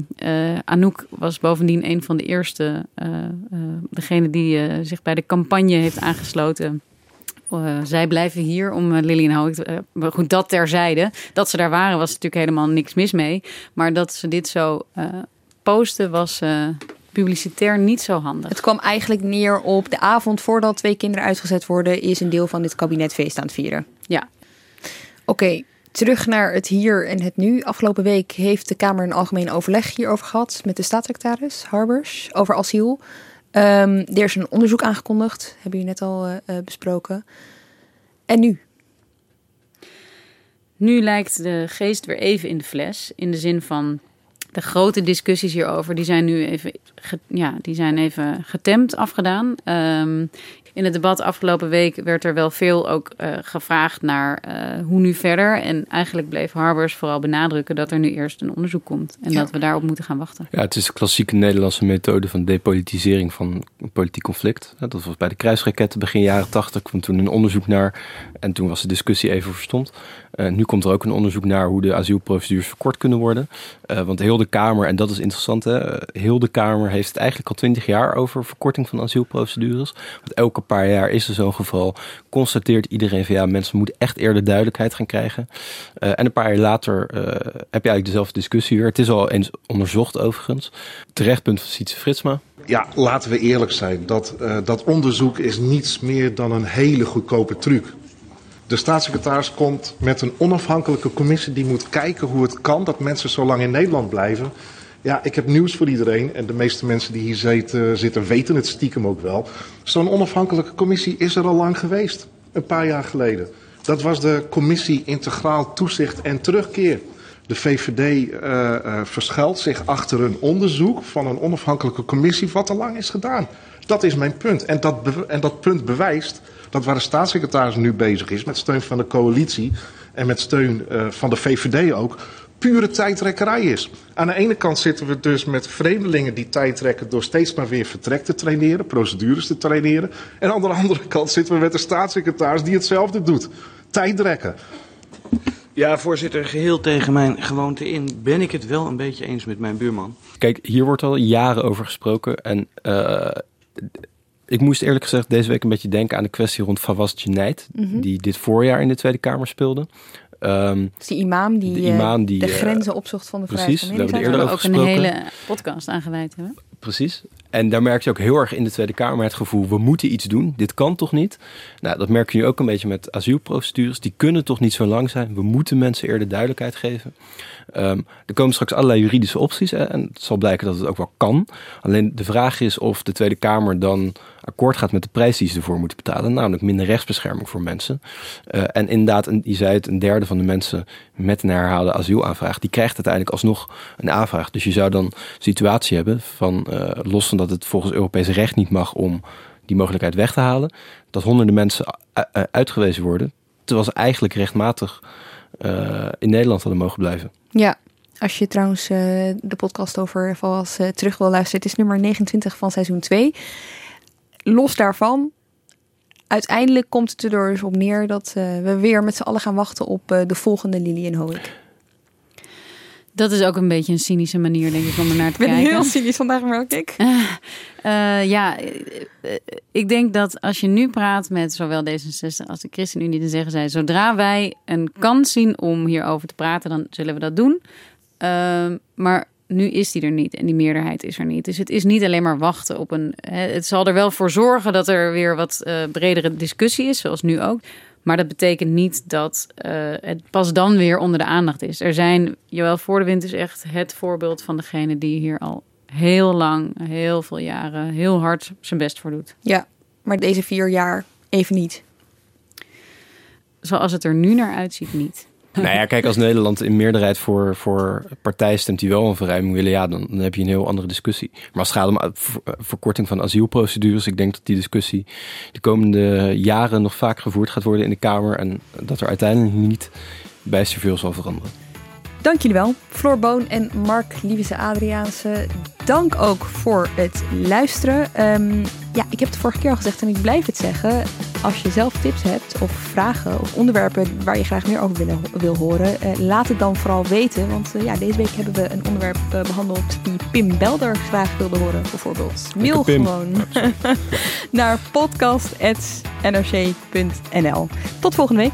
Speaker 3: Anouk was bovendien een van de eerste, degene die zich bij de campagne heeft aangesloten. zij blijven hier om uh. Uh, goed, dat terzijde. Dat ze daar waren was natuurlijk helemaal niks mis mee. Maar dat ze dit zo posten was publicitair niet zo handig.
Speaker 1: Het kwam eigenlijk neer op de avond voordat twee kinderen uitgezet worden, is een deel van dit kabinet feest aan het vieren.
Speaker 3: Ja.
Speaker 1: Oké, okay, terug naar het hier en het nu. Afgelopen week heeft de Kamer een algemeen overleg hierover gehad met de staatssecretaris Harbers over asiel. Um, er is een onderzoek aangekondigd, hebben jullie net al uh, besproken. En nu?
Speaker 3: Nu lijkt de geest weer even in de fles. In de zin van de grote discussies hierover, die zijn nu even, ja, die zijn even getemd, afgedaan. Um, in het debat afgelopen week werd er wel veel ook uh, gevraagd naar uh, hoe nu verder. En eigenlijk bleef Harbers vooral benadrukken dat er nu eerst een onderzoek komt. En ja. dat we daarop moeten gaan wachten.
Speaker 2: Ja, het is de klassieke Nederlandse methode van depolitisering van een politiek conflict. Dat was bij de kruisraketten begin jaren tachtig. kwam toen een onderzoek naar. En toen was de discussie even verstomd. Uh, nu komt er ook een onderzoek naar hoe de asielprocedures verkort kunnen worden. Want heel de Kamer, en dat is interessant, hè, heel de Kamer heeft het eigenlijk al twintig jaar over verkorting van asielprocedures. Want elke paar jaar is er zo'n geval. Constateert iedereen van ja, mensen moeten echt eerder duidelijkheid gaan krijgen. Uh, en een paar jaar later heb je eigenlijk dezelfde discussie weer. Het is al eens onderzocht overigens. Terechtpunt van Sietse Fritsma.
Speaker 25: Ja, laten we eerlijk zijn. Dat, dat onderzoek is niets meer dan een hele goedkope truc. De staatssecretaris komt met een onafhankelijke commissie die moet kijken hoe het kan dat mensen zo lang in Nederland blijven. Ja, ik heb nieuws voor iedereen en de meeste mensen die hier zitten, zitten weten het stiekem ook wel. Zo'n onafhankelijke commissie is er al lang geweest, een paar jaar geleden. Dat was de commissie Integraal Toezicht en Terugkeer. De VVD uh, uh, verschuilt zich achter een onderzoek van een onafhankelijke commissie wat al lang is gedaan. Dat is mijn punt. En dat, en dat punt bewijst dat waar de staatssecretaris nu bezig is, met steun van de coalitie en met steun van de VVD ook, pure tijdrekkerij is. Aan de ene kant zitten we dus met vreemdelingen die tijd trekken door steeds maar weer vertrek te traineren, procedures te traineren. En aan de andere kant zitten we met de staatssecretaris die hetzelfde doet. Tijdrekken.
Speaker 26: Ja, voorzitter, geheel tegen mijn gewoonte in ben ik het wel een beetje eens met mijn buurman.
Speaker 2: Kijk, hier wordt al jaren over gesproken en uh, ik moest eerlijk gezegd deze week een beetje denken aan de kwestie rond Fawaz Geneid, mm -hmm. die dit voorjaar in de Tweede Kamer speelde.
Speaker 1: Um, dus die imam die de, imam die, de grenzen opzocht van de
Speaker 2: vrijheid
Speaker 1: van
Speaker 2: Precies, daar hebben we
Speaker 3: ook een hele podcast aangeweid hebben.
Speaker 2: Precies. En daar merk je ook heel erg in de Tweede Kamer het gevoel, we moeten iets doen. Dit kan toch niet? Nou, dat merk je nu ook een beetje met asielprocedures. Die kunnen toch niet zo lang zijn. We moeten mensen eerder duidelijkheid geven. Um, er komen straks allerlei juridische opties hè, en het zal blijken dat het ook wel kan. Alleen de vraag is of de Tweede Kamer dan akkoord gaat met de prijs die ze ervoor moeten betalen, namelijk minder rechtsbescherming voor mensen. Uh, en inderdaad, je zei het, een derde van de mensen met een herhaalde asielaanvraag, die krijgt uiteindelijk alsnog een aanvraag. Dus je zou dan een situatie hebben van, uh, los van dat het volgens Europees recht niet mag om die mogelijkheid weg te halen, dat honderden mensen uitgewezen worden, terwijl ze eigenlijk rechtmatig uh, in Nederland hadden mogen blijven.
Speaker 1: Ja, als je trouwens de podcast over Vals uh, terug wil luisteren, het is nummer 29 van seizoen 2. Los daarvan, uiteindelijk komt het er dus op neer dat we weer met z'n allen gaan wachten op de volgende Lilian Hoek.
Speaker 3: Dat is ook een beetje een cynische manier, denk ik, om er naar te
Speaker 1: ik ben
Speaker 3: kijken.
Speaker 1: heel cynisch vandaag, merk ik.
Speaker 3: Uh, ja, ik denk dat als je nu praat met zowel D66 als de ChristenUnie, dan zeggen zij: zodra wij een kans zien om hierover te praten, dan zullen we dat doen. Uh, maar nu is die er niet en die meerderheid is er niet. Dus het is niet alleen maar wachten op een. Het zal er wel voor zorgen dat er weer wat uh, bredere discussie is, zoals nu ook. Maar dat betekent niet dat uh, het pas dan weer onder de aandacht is. Er zijn, Joël Voordewind is echt het voorbeeld van degene die hier al heel lang, heel veel jaren, heel hard zijn best voor doet.
Speaker 1: Ja, maar deze vier jaar even niet.
Speaker 3: Zoals het er nu naar uitziet, niet.
Speaker 2: Nou ja, kijk, als Nederland in meerderheid voor, voor partijen stemt die wel een verruiming willen, ja, dan, dan heb je een heel andere discussie. Maar als het gaat om ver- uh, verkorting van asielprocedures, ik denk dat die discussie de komende jaren nog vaak gevoerd gaat worden in de Kamer en dat er uiteindelijk niet bijster veel zal veranderen.
Speaker 1: Dank jullie wel, Floor Boon en Mark Lievese Adriaanse. Dank ook voor het luisteren. Ehm, ja, ik heb het vorige keer al gezegd en ik blijf het zeggen. Als je zelf tips hebt of vragen of onderwerpen waar je graag meer over wil, wil horen, eh, laat het dan vooral weten. Want eh, ja, deze week hebben we een onderwerp eh, behandeld die Pim Belder graag wilde horen, bijvoorbeeld. Mail gewoon naar podcast.nrc.nl. Tot volgende week.